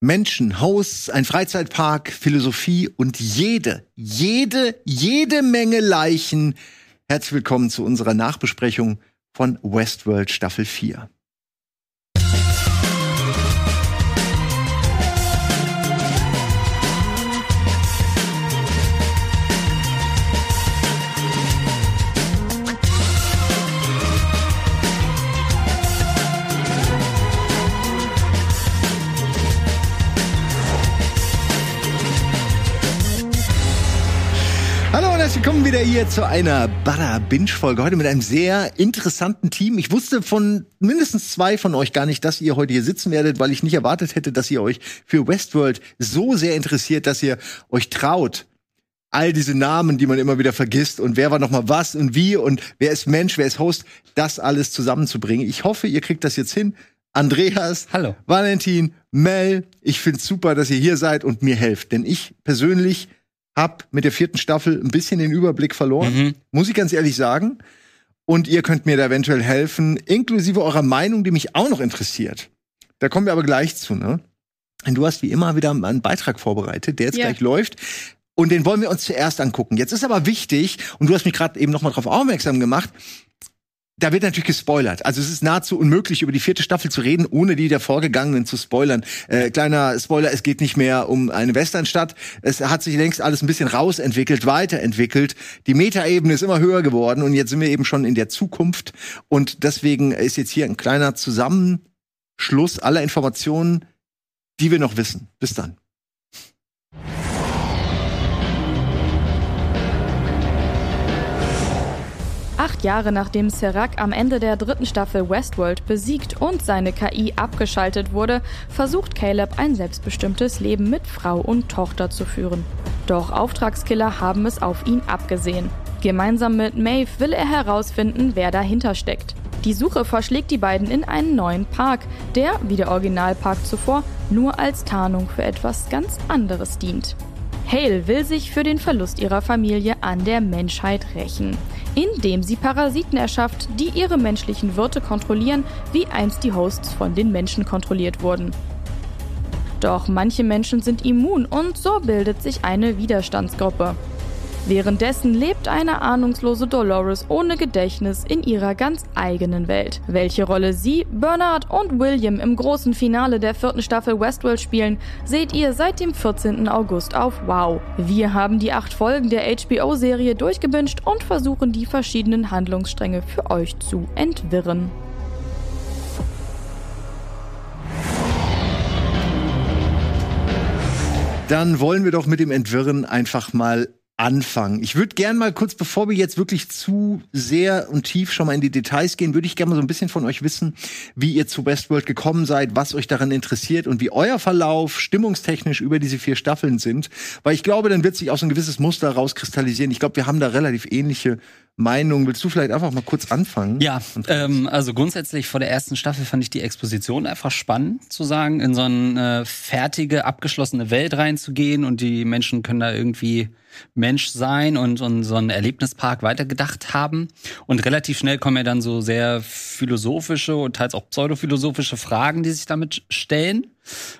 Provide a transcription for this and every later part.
Menschen, Hosts, ein Freizeitpark, Philosophie und jede, jede, jede Menge Leichen. Herzlich willkommen zu unserer Nachbesprechung von Westworld Staffel 4. wieder hier zu einer Bada Binge Folge. Heute mit einem sehr interessanten Team. Ich wusste von mindestens zwei von euch gar nicht, dass ihr heute hier sitzen werdet, weil ich nicht erwartet hätte, dass ihr euch für Westworld so sehr interessiert, dass ihr euch traut, all diese Namen, die man immer wieder vergisst und wer war noch mal was und wie und wer ist Mensch, wer ist Host, das alles zusammenzubringen. Ich hoffe, ihr kriegt das jetzt hin. Andreas, Hallo. Valentin, Mel, ich find's super, dass ihr hier seid und mir helft, denn ich persönlich hab mit der vierten Staffel ein bisschen den Überblick verloren, mhm. muss ich ganz ehrlich sagen. Und ihr könnt mir da eventuell helfen, inklusive eurer Meinung, die mich auch noch interessiert. Da kommen wir aber gleich zu, ne? Und du hast wie immer wieder einen Beitrag vorbereitet, der jetzt ja. gleich läuft. Und den wollen wir uns zuerst angucken. Jetzt ist aber wichtig, und du hast mich gerade eben noch mal darauf aufmerksam gemacht, da wird natürlich gespoilert. Also es ist nahezu unmöglich, über die vierte Staffel zu reden, ohne die der Vorgegangenen zu spoilern. Äh, kleiner Spoiler, es geht nicht mehr um eine Westernstadt. Es hat sich längst alles ein bisschen rausentwickelt, weiterentwickelt. Die Metaebene ist immer höher geworden und jetzt sind wir eben schon in der Zukunft. Und deswegen ist jetzt hier ein kleiner Zusammenschluss aller Informationen, die wir noch wissen. Bis dann. Acht Jahre nachdem Serac am Ende der dritten Staffel Westworld besiegt und seine KI abgeschaltet wurde, versucht Caleb ein selbstbestimmtes Leben mit Frau und Tochter zu führen. Doch Auftragskiller haben es auf ihn abgesehen. Gemeinsam mit Maeve will er herausfinden, wer dahinter steckt. Die Suche verschlägt die beiden in einen neuen Park, der, wie der Originalpark zuvor, nur als Tarnung für etwas ganz anderes dient. Hale will sich für den Verlust ihrer Familie an der Menschheit rächen indem sie Parasiten erschafft, die ihre menschlichen Wirte kontrollieren, wie einst die Hosts von den Menschen kontrolliert wurden. Doch manche Menschen sind immun und so bildet sich eine Widerstandsgruppe. Währenddessen lebt eine ahnungslose Dolores ohne Gedächtnis in ihrer ganz eigenen Welt. Welche Rolle sie, Bernard und William im großen Finale der vierten Staffel Westworld spielen, seht ihr seit dem 14. August auf Wow. Wir haben die acht Folgen der HBO-Serie durchgebünscht und versuchen die verschiedenen Handlungsstränge für euch zu entwirren. Dann wollen wir doch mit dem Entwirren einfach mal anfangen. Ich würde gern mal kurz, bevor wir jetzt wirklich zu sehr und tief schon mal in die Details gehen, würde ich gerne mal so ein bisschen von euch wissen, wie ihr zu Westworld gekommen seid, was euch daran interessiert und wie euer Verlauf stimmungstechnisch über diese vier Staffeln sind. Weil ich glaube, dann wird sich auch so ein gewisses Muster rauskristallisieren. Ich glaube, wir haben da relativ ähnliche Meinung. Willst du vielleicht einfach mal kurz anfangen? Ja, ähm, also grundsätzlich vor der ersten Staffel fand ich die Exposition einfach spannend, zu sagen, in so eine fertige, abgeschlossene Welt reinzugehen und die Menschen können da irgendwie Mensch sein und, und so einen Erlebnispark weitergedacht haben. Und relativ schnell kommen ja dann so sehr philosophische und teils auch pseudophilosophische Fragen, die sich damit stellen.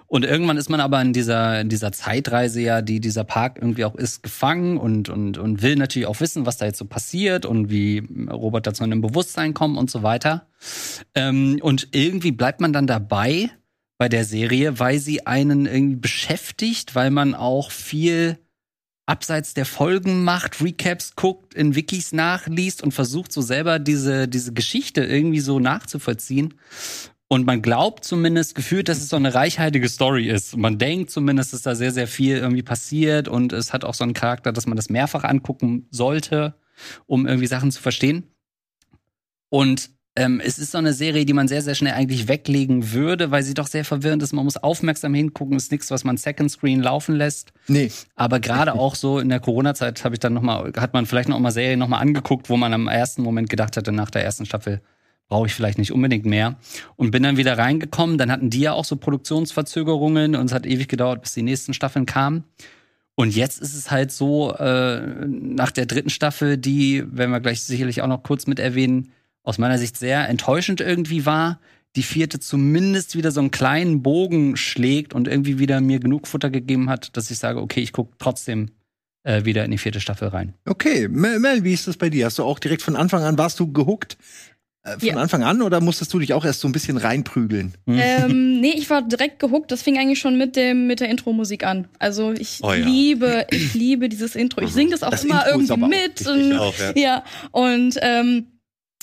Und irgendwann ist man aber in dieser, in dieser Zeitreise ja, die dieser Park irgendwie auch ist, gefangen und, und, und will natürlich auch wissen, was da jetzt so passiert und wie Roboter zu einem Bewusstsein kommen und so weiter. Ähm, und irgendwie bleibt man dann dabei bei der Serie, weil sie einen irgendwie beschäftigt, weil man auch viel abseits der Folgen macht, Recaps guckt, in Wikis nachliest und versucht so selber diese, diese Geschichte irgendwie so nachzuvollziehen. Und man glaubt zumindest gefühlt, dass es so eine reichhaltige Story ist. Und man denkt zumindest, dass da sehr, sehr viel irgendwie passiert und es hat auch so einen Charakter, dass man das mehrfach angucken sollte, um irgendwie Sachen zu verstehen. Und ähm, es ist so eine Serie, die man sehr, sehr schnell eigentlich weglegen würde, weil sie doch sehr verwirrend ist. Man muss aufmerksam hingucken, ist nichts, was man Second Screen laufen lässt. Nee. Aber gerade auch so in der Corona-Zeit habe ich dann noch mal, hat man vielleicht noch mal Serien noch mal angeguckt, wo man am ersten Moment gedacht hatte, nach der ersten Staffel brauche ich vielleicht nicht unbedingt mehr. Und bin dann wieder reingekommen. Dann hatten die ja auch so Produktionsverzögerungen und es hat ewig gedauert, bis die nächsten Staffeln kamen. Und jetzt ist es halt so, äh, nach der dritten Staffel, die, werden wir gleich sicherlich auch noch kurz mit erwähnen, aus meiner Sicht sehr enttäuschend irgendwie war, die vierte zumindest wieder so einen kleinen Bogen schlägt und irgendwie wieder mir genug Futter gegeben hat, dass ich sage, okay, ich gucke trotzdem äh, wieder in die vierte Staffel rein. Okay, Mel, Mel, wie ist das bei dir? Hast du auch direkt von Anfang an, warst du gehuckt? Äh, von Ja. Anfang an oder musstest du dich auch erst so ein bisschen reinprügeln? ähm, nee, ich war direkt gehuckt. Das fing eigentlich schon mit dem mit der Intro-Musik an. Also ich Oh ja. liebe, ich liebe dieses Intro. Ich singe das auch Das immer Intro irgendwie auch mit. und, auch, ja. ja. Und ähm,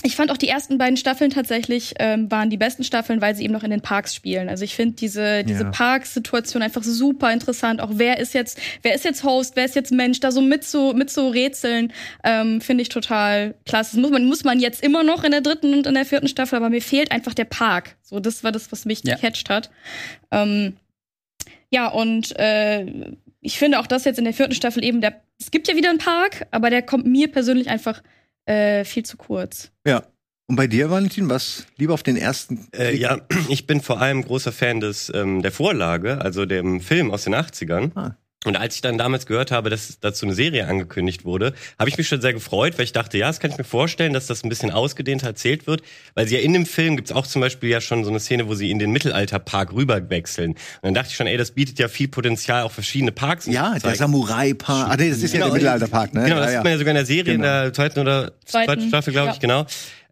ich fand auch die ersten beiden Staffeln tatsächlich ähm, waren die besten Staffeln, weil sie eben noch in den Parks spielen. Also ich finde diese diese Ja. Parksituation einfach super interessant. Auch wer ist jetzt wer ist jetzt Host, wer ist jetzt Mensch, da so mit so mit so rätseln, ähm, finde ich total klasse. Das muss man muss man jetzt immer noch in der dritten und in der vierten Staffel, aber mir fehlt einfach der Park. So das war das, was mich Ja. gecatcht hat. Ähm, ja und äh, ich finde auch das jetzt in der vierten Staffel eben der es gibt ja wieder einen Park, aber der kommt mir persönlich einfach äh, viel zu kurz. Ja. Und bei dir, Valentin, was lieber auf den ersten? Äh, ja, ich bin vor allem großer Fan des ähm, der Vorlage, also dem Film aus den 80ern. Ah. Und als ich dann damals gehört habe, dass dazu eine Serie angekündigt wurde, habe ich mich schon sehr gefreut, weil ich dachte, ja, das kann ich mir vorstellen, dass das ein bisschen ausgedehnt erzählt wird. Weil sie ja in dem Film gibt's auch zum Beispiel ja schon so eine Szene, wo sie in den Mittelalterpark rüber wechseln. Und dann dachte ich schon, ey, das bietet ja viel Potenzial, auch verschiedene Parks. Ja, der. Samurai-Park. Ah, nee, das ist ja Genau, der Mittelalterpark, ne? Genau, das ja, sieht ja. man ja sogar in der Serie, Genau. in der zweiten oder zweiten, Zweiten, Staffel, glaube ja. ich, genau.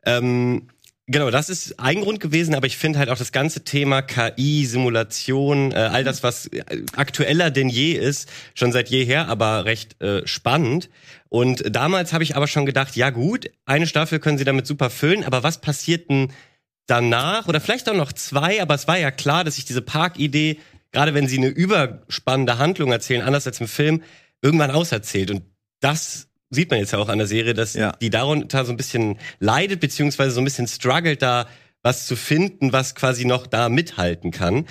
Ähm, genau, das ist ein Grund gewesen, aber ich finde halt auch das ganze Thema KI, Simulation, äh, all das, was äh, aktueller denn je ist, schon seit jeher, aber recht äh, spannend. Und damals habe ich aber schon gedacht, ja gut, eine Staffel können sie damit super füllen, aber was passiert denn danach? Oder vielleicht auch noch zwei, aber es war ja klar, dass ich diese Parkidee, gerade wenn sie eine überspannende Handlung erzählen, anders als im Film, irgendwann auserzählt. Und das sieht man jetzt ja auch an der Serie, dass Ja. die darunter so ein bisschen leidet, beziehungsweise so ein bisschen struggelt, da was zu finden, was quasi noch da mithalten kann.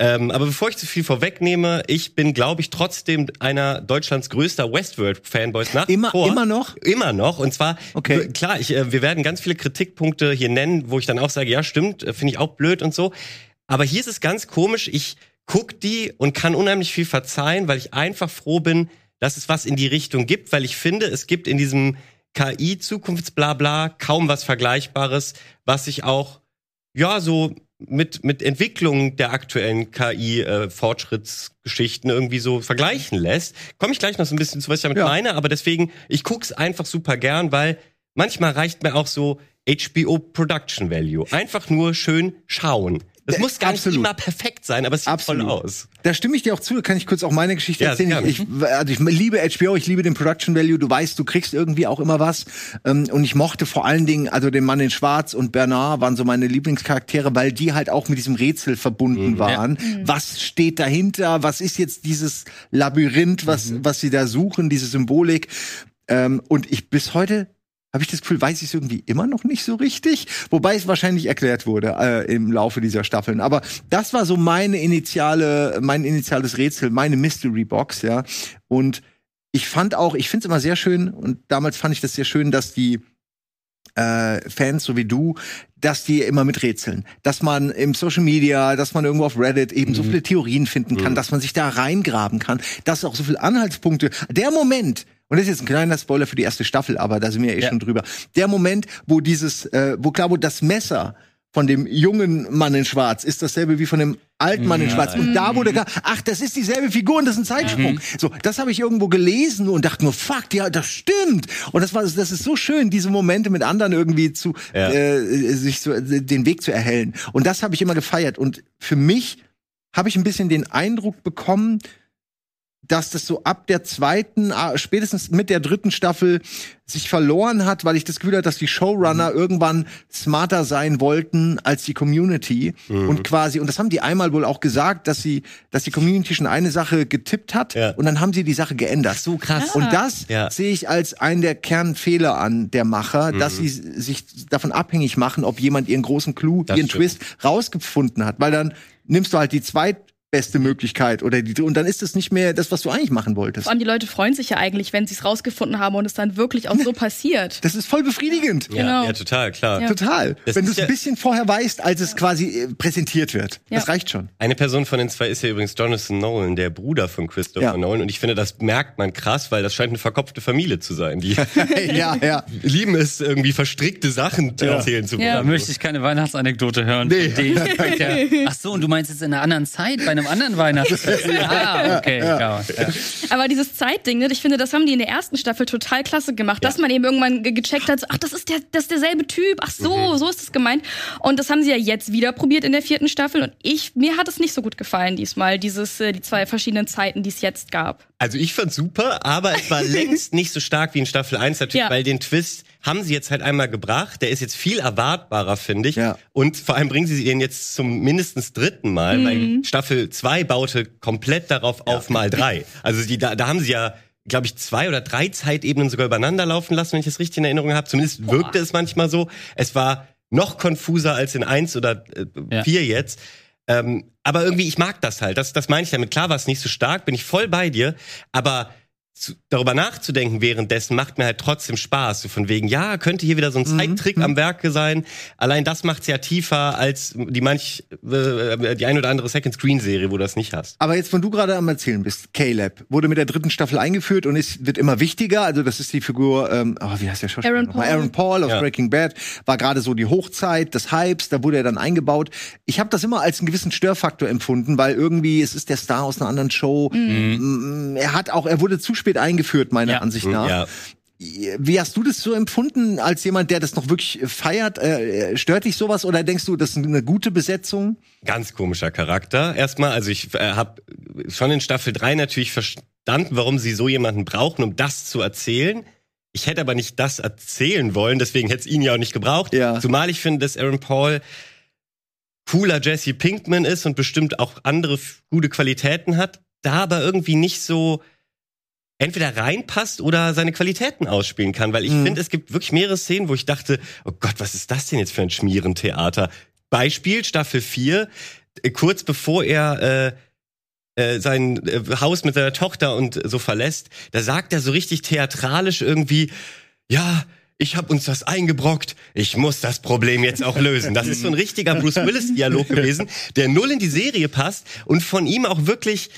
Ähm, aber bevor ich zu viel vorwegnehme, ich bin, glaube ich, trotzdem einer Deutschlands größter Westworld-Fanboys nach Immer, vor. immer noch? Immer noch. Und zwar, Okay. klar, ich, äh, wir werden ganz viele Kritikpunkte hier nennen, wo ich dann auch sage, ja, stimmt, äh, finde ich auch blöd und so. Aber hier ist es ganz komisch. Ich guck die und kann unheimlich viel verzeihen, weil ich einfach froh bin, dass es was in die Richtung gibt, weil ich finde, es gibt in diesem KI-Zukunftsblabla kaum was Vergleichbares, was sich auch, ja, so mit, mit Entwicklung der aktuellen KI-Fortschrittsgeschichten irgendwie so vergleichen lässt. Komme ich gleich noch so ein bisschen zu, was ich damit Ja. meine, aber deswegen, ich guck's einfach super gern, weil manchmal reicht mir auch so HBO Production Value. Einfach nur schön schauen. Das Äh, muss gar absolut. nicht immer perfekt sein, aber es sieht Absolut. voll aus. Da stimme ich dir auch zu, kann ich kurz auch meine Geschichte Ja, erzählen. Ich, also ich liebe HBO, ich liebe den Production Value, du weißt, du kriegst irgendwie auch immer was. Ähm, Und ich mochte vor allen Dingen, also den Mann in Schwarz und Bernard waren so meine Lieblingscharaktere, weil die halt auch mit diesem Rätsel verbunden waren. Was steht dahinter? Was ist jetzt dieses Labyrinth, was, was sie da suchen, diese Symbolik? Ähm, Und ich bis heute habe ich das Gefühl, weiß ich es irgendwie immer noch nicht so richtig, wobei es wahrscheinlich erklärt wurde äh, im Laufe dieser Staffeln. Aber das war so meine initiale, mein initiales Rätsel, meine Mystery Box, ja. Und ich fand auch, ich finde es immer sehr schön und damals fand ich das sehr schön, dass die äh, Fans, so wie du, dass die immer miträtseln. Dass man im Social Media, dass man irgendwo auf Reddit eben so viele Theorien finden kann, dass man sich da reingraben kann, dass auch so viele Anhaltspunkte. Der Moment, und das ist jetzt ein kleiner Spoiler für die erste Staffel, aber da sind wir ja eh Ja. schon drüber. Der Moment, wo dieses, äh, wo klar, wo das Messer von dem jungen Mann in Schwarz ist dasselbe wie von dem alten Mann in Schwarz. Und da wurde klar, ach, das ist dieselbe Figur und das ist ein Zeitsprung. So, das habe ich irgendwo gelesen und dachte nur, fuck, ja, das stimmt. Und das war, das ist so schön, diese Momente mit anderen irgendwie zu, Ja. äh, sich so, äh, den Weg zu erhellen. Und das habe ich immer gefeiert. Und für mich habe ich ein bisschen den Eindruck bekommen, dass das so ab der zweiten, ah, spätestens mit der dritten Staffel sich verloren hat, weil ich das Gefühl hatte, dass die Showrunner irgendwann smarter sein wollten als die Community und quasi und das haben die einmal wohl auch gesagt, dass sie, dass die Community schon eine Sache getippt hat Ja. und dann haben sie die Sache geändert. So krass. Und das Ja. sehe ich als einen der Kernfehler an der Macher, dass sie sich davon abhängig machen, ob jemand ihren großen Clou, Das ihren stimmt. Twist rausgefunden hat, weil dann nimmst du halt die zweit beste Möglichkeit oder die, und dann ist es nicht mehr das, was du eigentlich machen wolltest. Vor allem die Leute freuen sich ja eigentlich, wenn sie es rausgefunden haben und es dann wirklich auch so passiert. Das ist voll befriedigend. Ja, Genau. ja total, klar. Ja. Total. Das Wenn du es ein bisschen vorher weißt, als es quasi äh, präsentiert wird. Ja. Das reicht schon. Eine Person von den zwei ist ja übrigens Jonathan Nolan, der Bruder von Christopher Ja. Nolan. Und ich finde, das merkt man krass, weil das scheint eine verkopfte Familie zu sein. Die ja, ja. lieben es, irgendwie verstrickte Sachen erzählen zu wollen. Ja. Da möchte ich keine Weihnachtsanekdote hören. Nee. von denen. Ja. Ach so, und du meinst jetzt in einer anderen Zeit, bei einem anderen Weihnachtsfest? ah, okay. Ja. Ja. Aber dieses Zeitding, ne, ich finde, das haben die in der ersten Staffel total klasse gemacht, dass man eben irgendwann ge- gecheckt hat, so, ach, das ist der, das ist derselbe Typ, ach so, so ist es gemeint. Und das haben sie ja jetzt wieder probiert in der vierten Staffel und ich, mir hat es nicht so gut gefallen diesmal, dieses, äh, die zwei verschiedenen Zeiten, die es jetzt gab. Also ich fand's super, aber es war längst nicht so stark wie in Staffel 1 natürlich, Ja. weil den Twist haben sie jetzt halt einmal gebracht. Der ist jetzt viel erwartbarer, finde ich. Ja. Und vor allem bringen sie den jetzt zum mindestens dritten Mal, weil Staffel 2 baute komplett darauf auf mal drei. Also die, da, da haben sie ja glaube ich, zwei oder drei Zeitebenen sogar übereinander laufen lassen, wenn ich das richtig in Erinnerung habe. Zumindest wirkte es manchmal so. Es war noch konfuser als in eins oder äh, Ja. vier jetzt. Ähm, aber irgendwie, ich mag das halt. Das, das meine ich damit. Klar war es nicht so stark, bin ich voll bei dir. Aber zu, darüber nachzudenken währenddessen macht mir halt trotzdem Spaß. So von wegen, ja, könnte hier wieder so ein Zeittrick am Werke sein. Allein das macht's ja tiefer als die manch, äh, die ein oder andere Second-Screen-Serie, wo du das nicht hast. Aber jetzt, wenn du gerade am Erzählen bist, Caleb wurde mit der dritten Staffel eingeführt und es wird immer wichtiger. Also das ist die Figur, ähm, oh, wie heißt der Schauspieler? Aaron? Paul. Aaron Paul aus Ja. Breaking Bad war gerade so die Hochzeit des Hypes. Da wurde er dann eingebaut. Ich habe das immer als einen gewissen Störfaktor empfunden, weil irgendwie es ist der Star aus einer anderen Show. Mm, Er hat auch, er wurde zu spät eingeführt meiner Ja. Ansicht nach. Ja. Wie hast du das so empfunden als jemand, der das noch wirklich feiert? Äh, stört dich sowas oder denkst du, das ist eine gute Besetzung? Ganz komischer Charakter. Erstmal, also ich äh, habe schon in Staffel 3 natürlich verstanden, warum sie so jemanden brauchen, um das zu erzählen. Ich hätte aber nicht das erzählen wollen, deswegen hätte es ihn ja auch nicht gebraucht. Ja. Zumal ich finde, dass Aaron Paul cooler Jesse Pinkman ist und bestimmt auch andere gute Qualitäten hat, da aber irgendwie nicht so entweder reinpasst oder seine Qualitäten ausspielen kann, weil ich Mhm. finde, es gibt wirklich mehrere Szenen, wo ich dachte, oh Gott, was ist das denn jetzt für ein Schmierentheater? Beispiel Staffel 4, äh, kurz bevor er äh, äh, sein äh, Haus mit seiner Tochter und so verlässt, da sagt er so richtig theatralisch irgendwie, ja, ich habe uns das eingebrockt, ich muss das Problem jetzt auch lösen. Das ist so ein richtiger Bruce Willis-Dialog gewesen, der null in die Serie passt und von ihm auch wirklich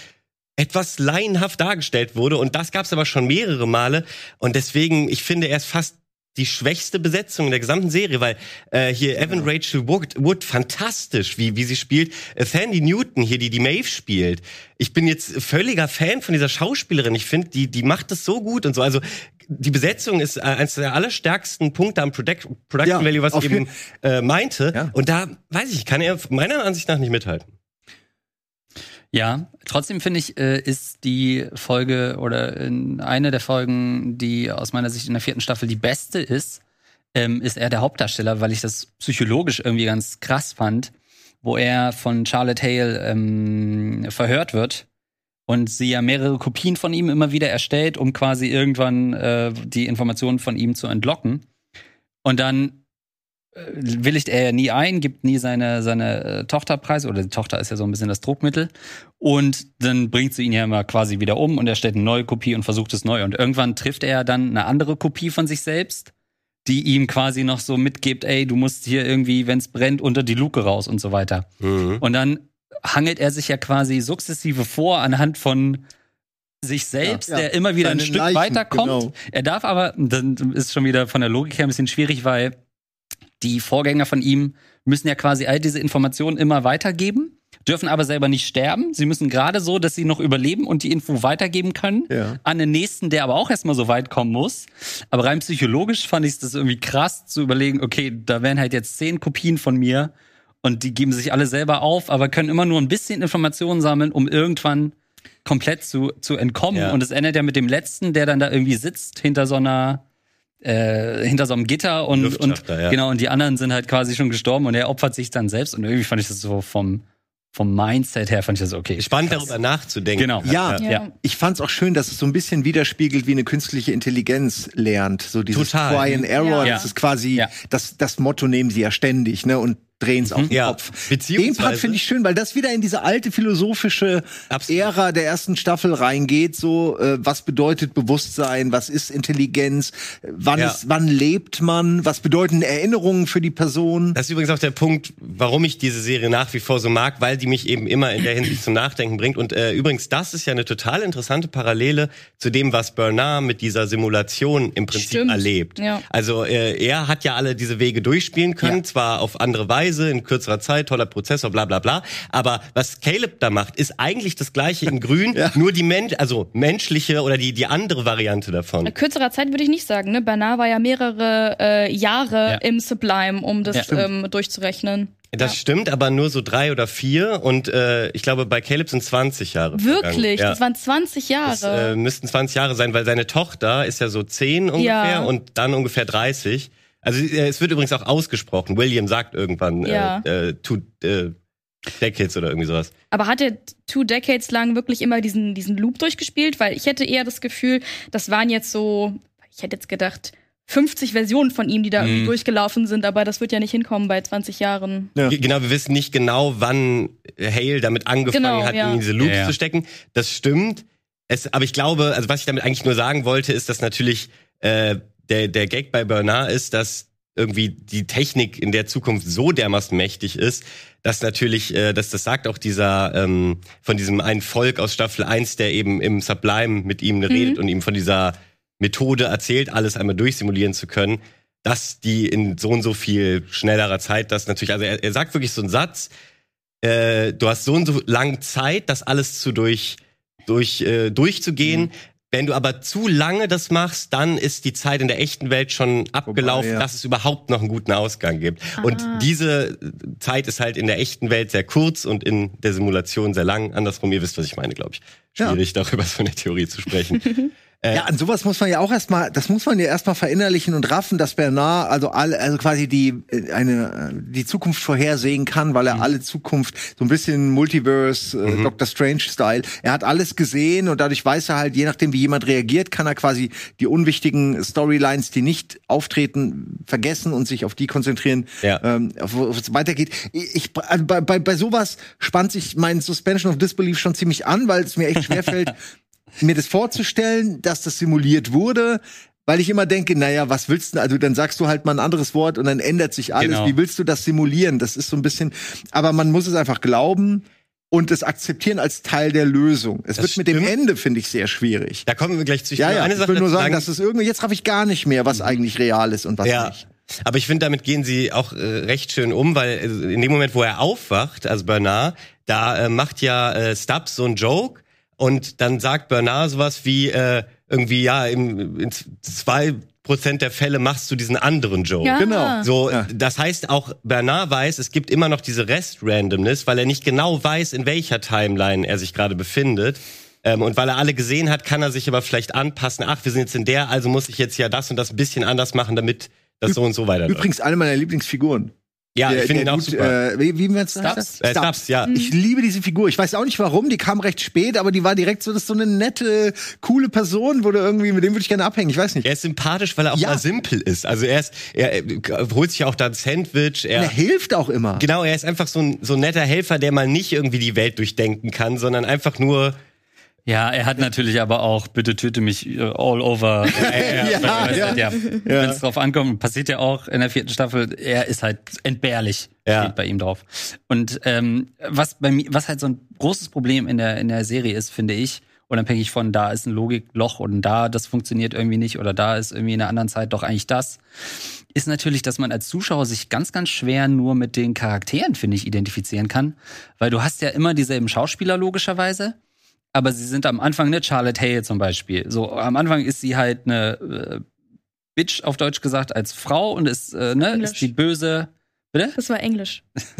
etwas laienhaft dargestellt wurde. Und das gab es aber schon mehrere Male. Und deswegen, ich finde, er ist fast die schwächste Besetzung in der gesamten Serie, weil äh, hier Evan Rachel Wood, Wood fantastisch, wie, wie sie spielt. Äh, Sandy Newton hier, die die Maeve spielt. Ich bin jetzt völliger Fan von dieser Schauspielerin. Ich finde, die, die macht das so gut und so. Also die Besetzung ist äh, eines der allerstärksten Punkte am Product, Production Ja, Value, was ich eben äh, meinte. Ja. Und da, weiß ich, kann er meiner Ansicht nach nicht mithalten. Ja, trotzdem finde ich, äh, ist die Folge oder in eine der Folgen, die aus meiner Sicht in der vierten Staffel die beste ist, ähm, ist er der Hauptdarsteller, weil ich das psychologisch irgendwie ganz krass fand, wo er von Charlotte Hale ähm, verhört wird und sie ja mehrere Kopien von ihm immer wieder erstellt, um quasi irgendwann äh, die Informationen von ihm zu entlocken. Und dann äh, willigt er ja nie ein, gibt nie seine, seine äh, Tochter preis, oder die Tochter ist ja so ein bisschen das Druckmittel. Und dann bringt sie ihn ja immer quasi wieder um und er stellt eine neue Kopie und versucht es neu. Und irgendwann trifft er dann eine andere Kopie von sich selbst, die ihm quasi noch so mitgibt, ey, du musst hier irgendwie, wenn es brennt, unter die Luke raus und so weiter. Und dann hangelt er sich ja quasi sukzessive vor anhand von sich selbst, Ja, ja. der immer wieder ein Seine Stück Leichen, weiterkommt. genau. Er darf aber, dann ist schon wieder von der Logik her ein bisschen schwierig, weil die Vorgänger von ihm müssen ja quasi all diese Informationen immer weitergeben, dürfen aber selber nicht sterben. Sie müssen gerade so, dass sie noch überleben und die Info weitergeben können Ja. an den nächsten, der aber auch erstmal so weit kommen muss. Aber rein psychologisch fand ich das irgendwie krass zu überlegen, okay, da wären halt jetzt zehn Kopien von mir und die geben sich alle selber auf, aber können immer nur ein bisschen Informationen sammeln, um irgendwann komplett zu, zu entkommen. Ja. Und es endet ja mit dem letzten, der dann da irgendwie sitzt hinter so einer äh, hinter so einem Gitter und, und ja. genau und die anderen sind halt quasi schon gestorben und er opfert sich dann selbst und irgendwie fand ich das so vom vom Mindset her fand ich das okay. Spannend darüber nachzudenken. Genau. Ja, Ja. Ja. Ich fand's auch schön, dass es so ein bisschen widerspiegelt, wie eine künstliche Intelligenz lernt. So dieses Total. Try and Error, Ja. das ist quasi Ja. das, das Motto nehmen sie ja ständig, ne? Und drehen's auf den Ja, Kopf. Den Part finde ich schön, weil das wieder in diese alte philosophische Absolut. Ära der ersten Staffel reingeht. So, äh, was bedeutet Bewusstsein? Was ist Intelligenz? Wann, Ja. ist, wann lebt man? Was bedeuten Erinnerungen für die Person? Das ist übrigens auch der Punkt, warum ich diese Serie nach wie vor so mag, weil die mich eben immer in der Hinsicht zum Nachdenken bringt. Und äh, übrigens, das ist ja eine total interessante Parallele zu dem, was Bernard mit dieser Simulation im Prinzip Stimmt. erlebt. Ja. Also äh, er hat ja alle diese Wege durchspielen können, Ja. zwar auf andere Weise, in kürzerer Zeit, toller Prozessor, bla bla bla. Aber was Caleb da macht, ist eigentlich das gleiche in Grün, nur die Men also menschliche oder die, die andere Variante davon. In kürzerer Zeit würde ich nicht sagen. Ne? Bernard war ja mehrere äh, Jahre Ja. im Sublime, um das Ja. ähm, durchzurechnen. Das stimmt, aber nur so drei oder vier. Und äh, ich glaube, bei Caleb sind 20 Jahre. Wirklich, Ja. das waren 20 Jahre. Das äh, müssten 20 Jahre sein, weil seine Tochter ist ja so 10 ungefähr Ja. und dann ungefähr 30. Also äh, es wird übrigens auch ausgesprochen. William sagt irgendwann Ja. äh, äh, two äh, decades oder irgendwie sowas. Aber hat er two decades lang wirklich immer diesen, diesen Loop durchgespielt? Weil ich hätte eher das Gefühl, das waren jetzt so, ich hätte jetzt gedacht, 50 Versionen von ihm, die da Mhm. irgendwie durchgelaufen sind, aber das wird ja nicht hinkommen bei 20 Jahren. Ja. Genau, wir wissen nicht genau, wann Hale damit angefangen Genau, hat, ja. in diese Loops Ja, ja. zu stecken. Das stimmt. Es, aber ich glaube, also was ich damit eigentlich nur sagen wollte, ist, dass natürlich äh, der, der Gag bei Bernard ist, dass irgendwie die Technik in der Zukunft so dermaßen mächtig ist, dass natürlich, äh, dass das sagt auch dieser ähm, von diesem einen Volk aus Staffel 1, der eben im Sublime mit ihm redet und ihm von dieser Methode erzählt, alles einmal durchsimulieren zu können, dass die in so und so viel schnellerer Zeit das natürlich, also er, er sagt wirklich so einen Satz, äh, du hast so und so lange Zeit, das alles zu durch, durch, äh, durchzugehen. Mhm. Wenn du aber zu lange das machst, dann ist die Zeit in der echten Welt schon abgelaufen, ja. dass es überhaupt noch einen guten Ausgang gibt. Und Ah. diese Zeit ist halt in der echten Welt sehr kurz und in der Simulation sehr lang. Andersrum, ihr wisst, was ich meine, glaube ich. Ja. Schwierig, darüber so eine Theorie zu sprechen. Ja, an sowas muss man ja auch erstmal, das muss man ja erstmal verinnerlichen und raffen, dass Bernard also alle, also quasi die äh, eine äh, die Zukunft vorhersehen kann, weil er Mhm. alle Zukunft so ein bisschen Multiverse, äh, Doctor Strange Style. Er hat alles gesehen und dadurch weiß er halt, je nachdem wie jemand reagiert, kann er quasi die unwichtigen Storylines, die nicht auftreten, vergessen und sich auf die konzentrieren, Ja. ähm, auf, wo es weitergeht. Ich, ich also bei, bei bei sowas spannt sich mein Suspension of Disbelief schon ziemlich an, weil es mir echt schwerfällt. mir das vorzustellen, dass das simuliert wurde, weil ich immer denke, naja, was willst du, also dann sagst du halt mal ein anderes Wort und dann ändert sich alles. Genau. Wie willst du das simulieren? Das ist so ein bisschen, aber man muss es einfach glauben und es akzeptieren als Teil der Lösung. Es Das wird mit dem stimmt. Eine, finde ich, sehr schwierig. Da kommen wir gleich zu. Ja, ja, eine ich Sache will nur sagen, dass es irgendwie, jetzt raff ich gar nicht mehr, was eigentlich real ist und was ja. nicht. Aber ich finde, damit gehen sie auch äh, recht schön um, weil äh, in dem Moment, wo er aufwacht, also Bernard, da äh, macht ja äh, Stubbs so einen Joke und dann sagt Bernard sowas wie äh, irgendwie, ja, im, in zwei Prozent der Fälle machst du diesen anderen Joke. Ja. Genau. So, Ja. das heißt auch Bernard weiß, es gibt immer noch diese Rest-Randomness, weil er nicht genau weiß, in welcher Timeline er sich gerade befindet. Ähm, und weil er alle gesehen hat, kann er sich aber vielleicht anpassen. Ach, wir sind jetzt in der, also muss ich jetzt ja das und das ein bisschen anders machen, damit das so und so weiterläuft. Übrigens eine meiner Lieblingsfiguren. Ja, Der- ich finde ihn auch super. Äh, wie, wie man Stubbs? heißt? Äh, Stubbs, ja. Ich liebe diese Figur. Ich weiß auch nicht warum. Die kam recht spät, aber die war direkt so, das ist so eine nette, coole Person, wo du irgendwie, mit dem würde ich gerne abhängen. Ich weiß nicht. Er ist sympathisch, weil er auch Ja. mal simpel ist. Also er ist, er, er holt sich auch da ein Sandwich. Er Er, hilft auch immer. genau, er ist einfach so ein, so ein netter Helfer, der mal nicht irgendwie die Welt durchdenken kann, sondern einfach nur Ja, er hat natürlich aber auch, bitte töte mich äh, all over. ja, Ja, ja. ja. Wenn es drauf ankommt, passiert ja auch in der vierten Staffel, er ist halt entbehrlich, Ja. steht bei ihm drauf. Und ähm, was bei mir, was halt so ein großes Problem in der, in der Serie ist, finde ich, unabhängig von da ist ein Logikloch und da das funktioniert irgendwie nicht oder da ist irgendwie in einer anderen Zeit doch eigentlich das, ist natürlich, dass man als Zuschauer sich ganz, ganz schwer nur mit den Charakteren, finde ich, identifizieren kann. Weil du hast ja immer dieselben Schauspieler logischerweise aber sie sind am Anfang, ne, Charlotte Hale zum Beispiel. So, am Anfang ist sie halt eine äh, Bitch, auf Deutsch gesagt, als Frau und ist, äh, ne, Englisch. ist die böse, bitte? Das war Englisch.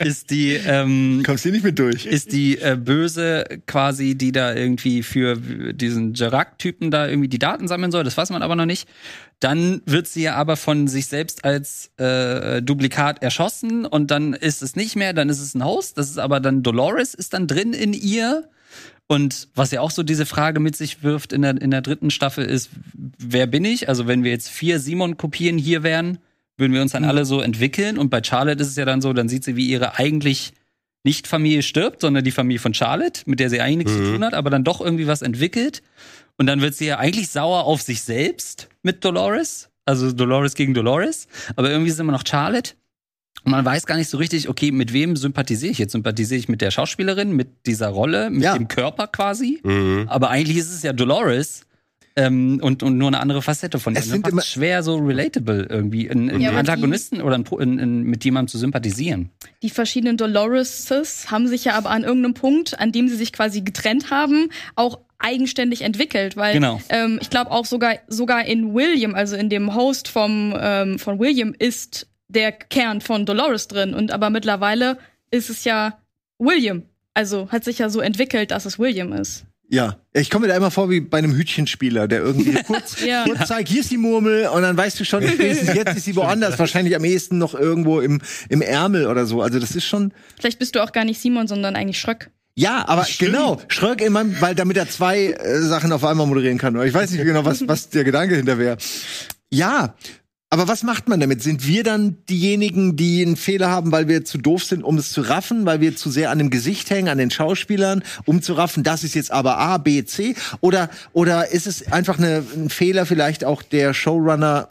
ist die, ähm, Kommst du nicht mit durch? ist die äh, Böse quasi, die da irgendwie für diesen Gerac-Typen da irgendwie die Daten sammeln soll, das weiß man aber noch nicht. Dann wird sie ja aber von sich selbst als äh, Duplikat erschossen und dann ist es nicht mehr, dann ist es ein Host, das ist aber dann Dolores ist dann drin in ihr. Und was ja auch so diese Frage mit sich wirft in der, in der dritten Staffel ist, wer bin ich? Also wenn wir jetzt vier Simon-Kopien hier wären, würden wir uns dann alle so entwickeln. Und bei Charlotte ist es ja dann so, dann sieht sie, wie ihre eigentlich nicht Familie stirbt, sondern die Familie von Charlotte, mit der sie eigentlich nichts Mhm. zu tun hat, aber dann doch irgendwie was entwickelt. Und dann wird sie ja eigentlich sauer auf sich selbst mit Dolores. Also Dolores gegen Dolores. Aber irgendwie ist immer noch Charlotte. Und man weiß gar nicht so richtig, okay, mit wem sympathisiere ich jetzt? Sympathisiere ich mit der Schauspielerin, mit dieser Rolle, mit Ja. dem Körper quasi? Mhm. Aber eigentlich ist es ja Dolores. Ähm, und, und nur eine andere Facette von ihr. Es sind immer- macht's schwer so relatable irgendwie, in, in Ja, aber die- Antagonisten oder in, in, in, mit jemandem zu sympathisieren. Die verschiedenen Doloreses haben sich ja aber an irgendeinem Punkt, an dem sie sich quasi getrennt haben, auch eigenständig entwickelt, weil Genau. ähm, ich glaube auch sogar sogar in William, also in dem Host vom ähm, von William ist der Kern von Dolores drin und aber mittlerweile ist es ja William. Also hat sich ja so entwickelt, dass es William ist. Ja, ich komme mir da immer vor wie bei einem Hütchenspieler, der irgendwie kurz, Ja. kurz zeigt, hier ist die Murmel und dann weißt du schon, spätestens jetzt ist sie woanders, wahrscheinlich am ehesten noch irgendwo im, im Ärmel oder so. Also das ist schon, Vielleicht bist du auch gar nicht Simon, sondern eigentlich Schröck. ja, aber genau, Schröck in meinem, weil damit er zwei äh, Sachen auf einmal moderieren kann. Ich weiß nicht genau, was, was der Gedanke hinter wäre. Ja, aber was macht man damit? Sind wir dann diejenigen, die einen Fehler haben, weil wir zu doof sind, um es zu raffen, weil wir zu sehr an dem Gesicht hängen, an den Schauspielern, um zu raffen, das ist jetzt aber A, B, C? Oder, oder ist es einfach eine, ein Fehler vielleicht auch der Showrunner,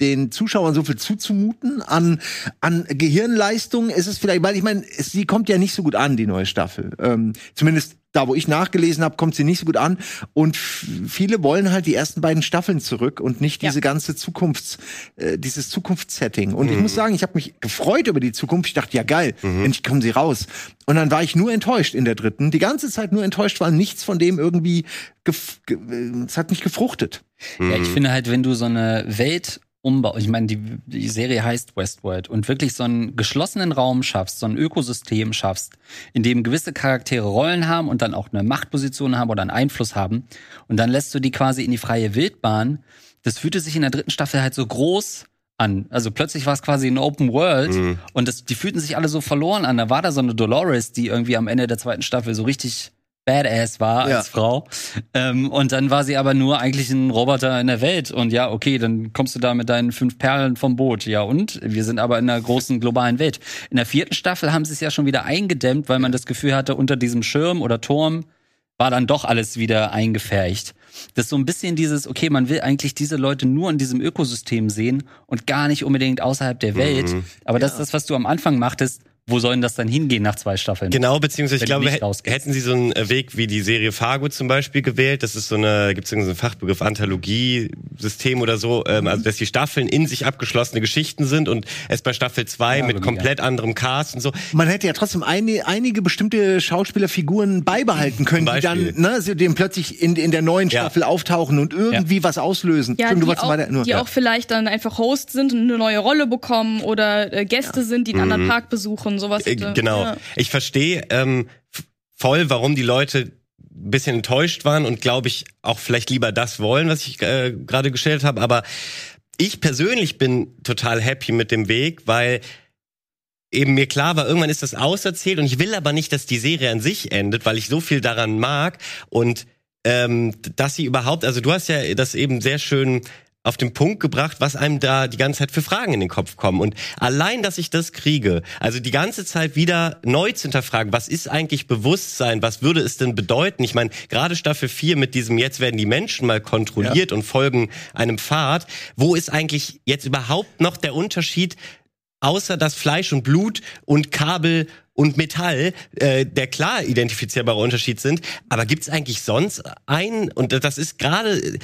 den Zuschauern so viel zuzumuten an, an Gehirnleistung? Ist es vielleicht, weil ich meine, sie kommt ja nicht so gut an, die neue Staffel. Ähm, zumindest da, wo ich nachgelesen habe, kommt sie nicht so gut an. Und viele wollen halt die ersten beiden Staffeln zurück und nicht Ja. diese ganze Zukunfts, äh, dieses Zukunftssetting. Und ich muss sagen, ich habe mich gefreut über die Zukunft. Ich dachte, ja geil, endlich kommen sie raus. Und dann war ich nur enttäuscht in der dritten. Die ganze Zeit nur enttäuscht, weil nichts von dem irgendwie, ge äh, es hat mich gefruchtet. Ja, Mhm. ich finde halt, wenn du so eine Welt umbaust, ich meine, die, die Serie heißt Westworld und wirklich so einen geschlossenen Raum schaffst, so ein Ökosystem schaffst, in dem gewisse Charaktere Rollen haben und dann auch eine Machtposition haben oder einen Einfluss haben und dann lässt du die quasi in die freie Wildbahn. Das fühlte sich in der dritten Staffel halt so groß an. Also plötzlich war es quasi ein Open World Mhm. und das, die fühlten sich alle so verloren an. Da war da so eine Dolores, die irgendwie am Ende der zweiten Staffel so richtig badass war Ja. als Frau. Ähm, und dann war sie aber nur eigentlich ein Roboter in der Welt. Und ja, okay, dann kommst du da mit deinen fünf Perlen vom Boot. Ja, und wir sind aber in einer großen globalen Welt. In der vierten Staffel haben sie es ja schon wieder eingedämmt, weil man das Gefühl hatte, unter diesem Schirm oder Turm war dann doch alles wieder eingefärcht. Das ist so ein bisschen dieses, okay, man will eigentlich diese Leute nur in diesem Ökosystem sehen und gar nicht unbedingt außerhalb der Welt. Aber das ist das, was du am Anfang machtest. Wo soll denn das dann hingehen nach zwei Staffeln? Genau, beziehungsweise ich glaube, hätten sie so einen äh, Weg wie die Serie Fargo zum Beispiel gewählt, das ist so eine, gibt es irgendeinen Fachbegriff, Anthologie-System oder so, ähm, also dass die Staffeln in sich abgeschlossene Geschichten sind und es bei Staffel 2 Ja, mit aber komplett anderem Cast und so. Man hätte ja trotzdem eine, einige bestimmte Schauspielerfiguren beibehalten können, die dann, ne, sie dem plötzlich in, in der neuen Ja. Staffel auftauchen und irgendwie was auslösen. Ja, Entschuldigung, die, auch, weiter, nur, die ja. auch vielleicht dann einfach Host sind und eine neue Rolle bekommen oder äh, Gäste sind, die einen anderen Park besuchen, sowas. Äh, hätte- genau. Ja. Ich verstehe ähm, voll, warum die Leute ein bisschen enttäuscht waren und glaube ich auch vielleicht lieber das wollen, was ich äh, gerade gestellt habe. Aber ich persönlich bin total happy mit dem Weg, weil eben mir klar war, irgendwann ist das auserzählt und ich will aber nicht, dass die Serie an sich endet, weil ich so viel daran mag und ähm, dass sie überhaupt, also du hast ja das eben sehr schön auf den Punkt gebracht, was einem da die ganze Zeit für Fragen in den Kopf kommen. Und allein, dass ich das kriege, also die ganze Zeit wieder neu zu hinterfragen, was ist eigentlich Bewusstsein, was würde es denn bedeuten? Ich meine, gerade Staffel 4 mit diesem, jetzt werden die Menschen mal kontrolliert und folgen einem Pfad, wo ist eigentlich jetzt überhaupt noch der Unterschied, außer dass Fleisch und Blut und Kabel und Metall äh, der klar identifizierbare Unterschied sind. Aber gibt es eigentlich sonst einen? Und das ist gerade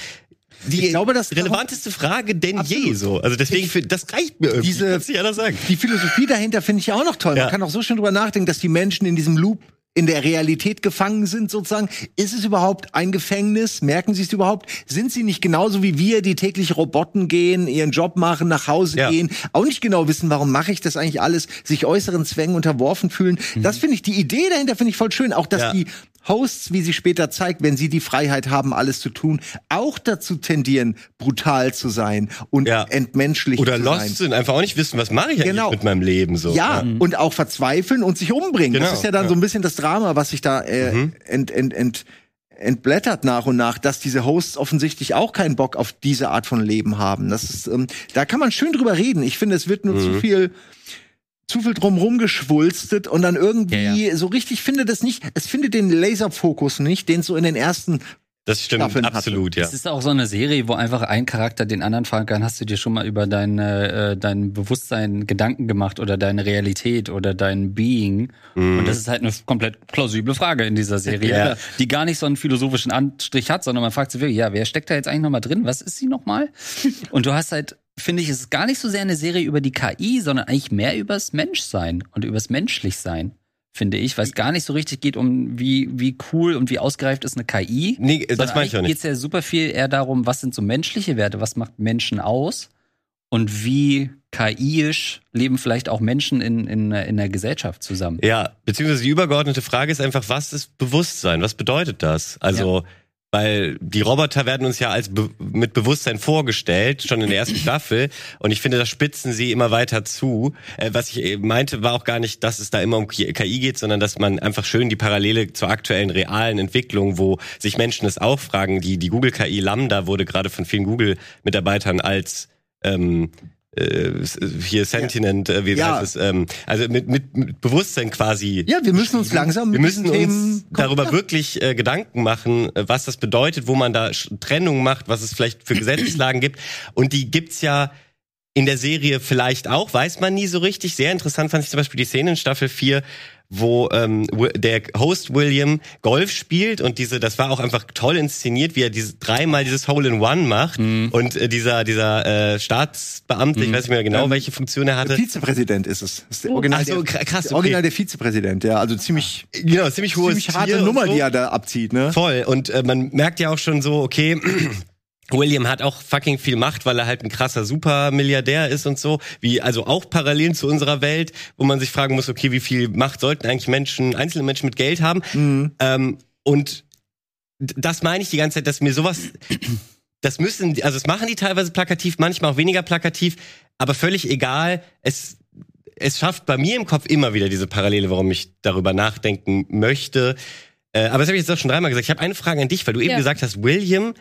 die Ich glaube, das- relevanteste Frage denn je Absolut. so. Also deswegen, find- das reicht mir irgendwie. Diese- Kann's nicht anders sagen. Die Philosophie dahinter finde ich ja auch noch toll. Ja. Man kann auch so schön drüber nachdenken, dass die Menschen in diesem Loop in der Realität gefangen sind sozusagen. Ist es überhaupt ein Gefängnis? Merken sie es überhaupt? Sind sie nicht genauso wie wir, die täglich Roboten gehen, ihren Job machen, nach Hause Ja. gehen, auch nicht genau wissen, warum mache ich das eigentlich alles, sich äußeren Zwängen unterworfen fühlen? Das finde ich, die Idee dahinter finde ich voll schön. Auch, dass Ja. die Hosts, wie sie später zeigt, wenn sie die Freiheit haben, alles zu tun, auch dazu tendieren, brutal zu sein und Ja. entmenschlich Oder zu lost sein. sind, einfach auch nicht wissen, was mache ich eigentlich Genau. mit meinem Leben so. Ja, und auch verzweifeln und sich umbringen. Genau, das ist ja dann ja. so ein bisschen das Drama, was sich da äh, Mhm. ent, ent, ent, entblättert nach und nach, dass diese Hosts offensichtlich auch keinen Bock auf diese Art von Leben haben. Das ist, ähm, da kann man schön drüber reden. Ich finde, es wird nur Mhm. zu viel zu viel drumrum geschwulstet und dann irgendwie Ja, so richtig finde das nicht, es findet den Laserfokus nicht, den es so in den ersten Das stimmt, Staffeln hatte. absolut, ja. Es ist auch so eine Serie, wo einfach ein Charakter den anderen fragen kann, hast du dir schon mal über dein, äh, dein Bewusstsein Gedanken gemacht oder deine Realität oder dein Being? Mhm. Und das ist halt eine komplett plausible Frage in dieser Serie, Ja. die gar nicht so einen philosophischen Anstrich hat, sondern man fragt sich wirklich, ja, wer steckt da jetzt eigentlich nochmal drin? Was ist sie nochmal? Und du hast halt, finde ich, es ist gar nicht so sehr eine Serie über die KI, sondern eigentlich mehr übers Menschsein und übers Menschlichsein. Finde ich, weil es gar nicht so richtig geht um wie, wie cool und wie ausgereift ist eine KI. Nee, das meine ich auch nicht. geht's ja super viel eher darum, was sind so menschliche Werte, was macht Menschen aus und wie KI-isch leben vielleicht auch Menschen in, in, in der Gesellschaft zusammen. Ja, beziehungsweise die übergeordnete Frage ist einfach, was ist Bewusstsein? Was bedeutet das? Also, weil die Roboter werden uns ja als be mit Bewusstsein vorgestellt, schon in der ersten Staffel. Und ich finde, das spitzen sie immer weiter zu. Äh, was ich eben meinte, war auch gar nicht, dass es da immer um Ki- KI geht, sondern dass man einfach schön die Parallele zur aktuellen realen Entwicklung, wo sich Menschen es auch fragen, die, die Google-KI Lambda wurde gerade von vielen Google-Mitarbeitern als ähm, äh, hier Sentient, äh, wie Ja. heißt es, ähm, also mit, mit, mit Bewusstsein quasi. Ja, wir müssen uns langsam Wir müssen uns darüber ja. wirklich äh, Gedanken machen, äh, was das bedeutet, wo man da Trennung macht, was es vielleicht für Gesetzeslagen gibt. Und die gibt's ja in der Serie vielleicht auch, weiß man nie so richtig. Sehr interessant fand ich zum Beispiel die Szene in Staffel 4, wo ähm, der Host William Golf spielt und diese, das war auch einfach toll inszeniert, wie er diese dreimal dieses Hole in One macht und äh, dieser dieser äh, Staatsbeamte, ich weiß nicht mehr genau, Ähm, welche Funktion er hatte. Vizepräsident ist es. Das ist der Original, Ach so, der, kra- krass, der okay. Original der Vizepräsident, ja, also ziemlich Genau, ziemlich hohes ziemlich harte Nummer, so. die er da abzieht, ne? Voll. Und äh, man merkt ja auch schon so, okay, William hat auch fucking viel Macht, weil er halt ein krasser Supermilliardär ist und so. Wie, also auch Parallelen zu unserer Welt, wo man sich fragen muss, okay, wie viel Macht sollten eigentlich Menschen, einzelne Menschen mit Geld haben? Mhm. Ähm, und das meine ich die ganze Zeit, dass mir sowas, das müssen, die- also das machen die teilweise plakativ, manchmal auch weniger plakativ, aber völlig egal. Es, es schafft bei mir im Kopf immer wieder diese Parallele, warum ich darüber nachdenken möchte. Äh, aber das habe ich jetzt auch schon dreimal gesagt. Ich habe eine Frage an dich, weil du eben Ja. gesagt hast, William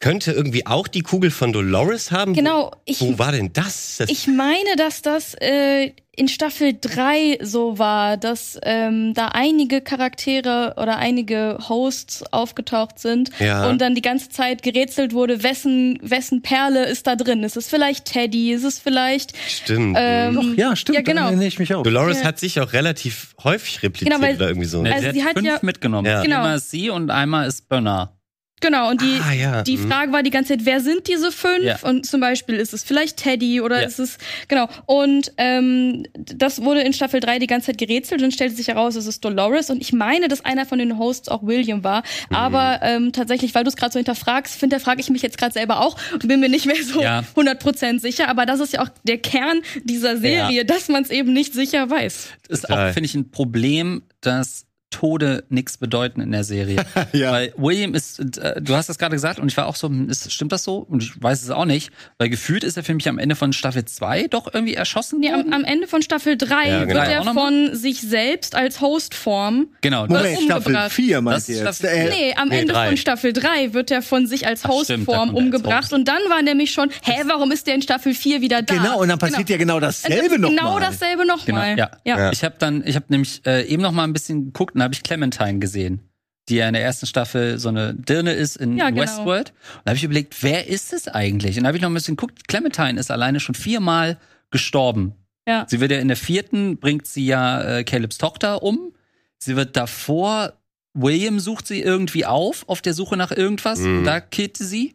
könnte irgendwie auch die Kugel von Dolores haben. Genau, ich, Wo, war denn das? das ich meine, dass das äh, in Staffel 3 so war, dass ähm, da einige Charaktere oder einige Hosts aufgetaucht sind Ja. und dann die ganze Zeit gerätselt wurde, wessen, wessen Perle ist da drin? Ist es vielleicht Teddy? Ist es vielleicht stimmt. ähm, Doch, ja, stimmt, Ja, genau. da erinnere ich mich auch. Dolores ja. hat sich auch relativ häufig repliziert Genau, weil- oder irgendwie so. Also sie, hat fünf ja- mitgenommen. Ja. Genau. Einmal ist sie und einmal ist Bernard. Genau, und die, Ah, ja. die Mhm. Frage war die ganze Zeit, wer sind diese fünf? Ja. Und zum Beispiel ist es vielleicht Teddy oder Ja. ist es, genau. Und ähm, das wurde in Staffel 3 die ganze Zeit gerätselt und stellte sich heraus, es ist Dolores. Und ich meine, dass einer von den Hosts auch William war. Mhm. Aber ähm, tatsächlich, weil du es gerade so hinterfragst, finde, da frage ich mich jetzt gerade selber auch und bin mir nicht mehr so Ja. 100% sicher. Aber das ist ja auch der Kern dieser Serie, dass man es eben nicht sicher weiß. Ist Total. auch, finde ich, ein Problem, dass Tode nichts bedeuten in der Serie. Ja. Weil William ist, äh, du hast das gerade gesagt und ich war auch so, hm, ist, stimmt das so? Und ich weiß es auch nicht, weil gefühlt ist er für mich am Ende von Staffel 2 doch irgendwie erschossen Nee, am, am Ende von Staffel 3 Ja, genau. wird er noch von sich selbst als Hostform Genau. Moment. Moment, Staffel umgebracht. 4 Das meinst ist du jetzt? Staffel Äh, Nee, am Nee, Ende drei. von Staffel 3 wird er von sich als Ach, stimmt, da Hostform umgebracht. Host. Und dann war nämlich schon, hä, warum ist der in Staffel 4 wieder da? Genau, und dann passiert ja genau dasselbe dann noch Genau mal. dasselbe nochmal. Genau, ja. ja. Ich habe dann, ich habe nämlich äh, eben noch mal ein bisschen geguckt und habe ich Clementine gesehen, die ja in der ersten Staffel so eine Dirne ist in Ja, genau. Westworld. Und da habe ich überlegt, wer ist es eigentlich? Und da habe ich noch ein bisschen geguckt. Clementine ist alleine schon viermal gestorben. Ja. Sie wird ja in der vierten bringt sie ja äh, Calebs Tochter um. Sie wird davor William sucht sie irgendwie auf auf der Suche nach irgendwas. Mhm. Und da killt sie.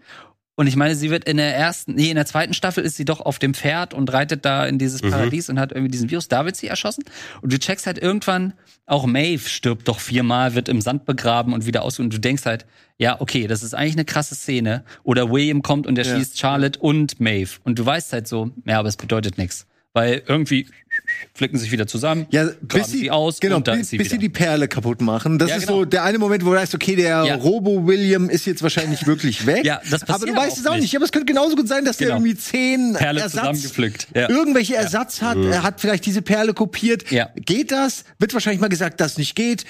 Und ich meine, sie wird in der ersten, nee, in der zweiten Staffel ist sie doch auf dem Pferd und reitet da in dieses Mhm. Paradies und hat irgendwie diesen Virus. Da wird sie erschossen. Und du checkst halt irgendwann, auch Maeve stirbt doch viermal, wird im Sand begraben und wieder aus. Und du denkst halt, ja, okay, das ist eigentlich eine krasse Szene. Oder William kommt und er Ja. schießt Charlotte und Maeve. Und du weißt halt so, ja, aber es bedeutet nichts. Weil irgendwie pflücken sich wieder zusammen, Ja, bis sie, sie aus genau, und dann bis, ist sie bis sie die Perle kaputt machen. Das Ja, ist genau. so der eine Moment, wo du weißt, okay, der Ja. Robo-William ist jetzt wahrscheinlich wirklich weg. Ja, das passiert aber du weißt auch es auch nicht. nicht. Aber es könnte genauso gut sein, dass der Genau. irgendwie zehn Perle Ersatz, zusammengepflückt. Ja. irgendwelche Ersatz hat. Er hat vielleicht diese Perle kopiert. Ja. Geht das? Wird wahrscheinlich mal gesagt, dass nicht geht.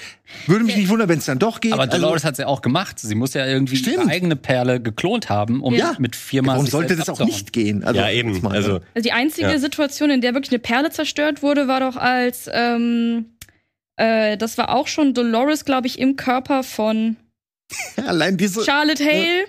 Würde mich nicht wundern, wenn es dann doch geht. Aber Also- Dolores hat's ja auch gemacht. Sie muss ja irgendwie Stimmt. ihre eigene Perle geklont haben, um ja. mit viermal Warum sollte das auch abzuhauen. nicht gehen? Also, ja, eben. Also, Also die einzige Ja. Situation, in der wirklich eine Perle zerstört wurde, war doch als ähm, äh, das war auch schon Dolores, glaube ich, im Körper von allein diese. Charlotte Hale.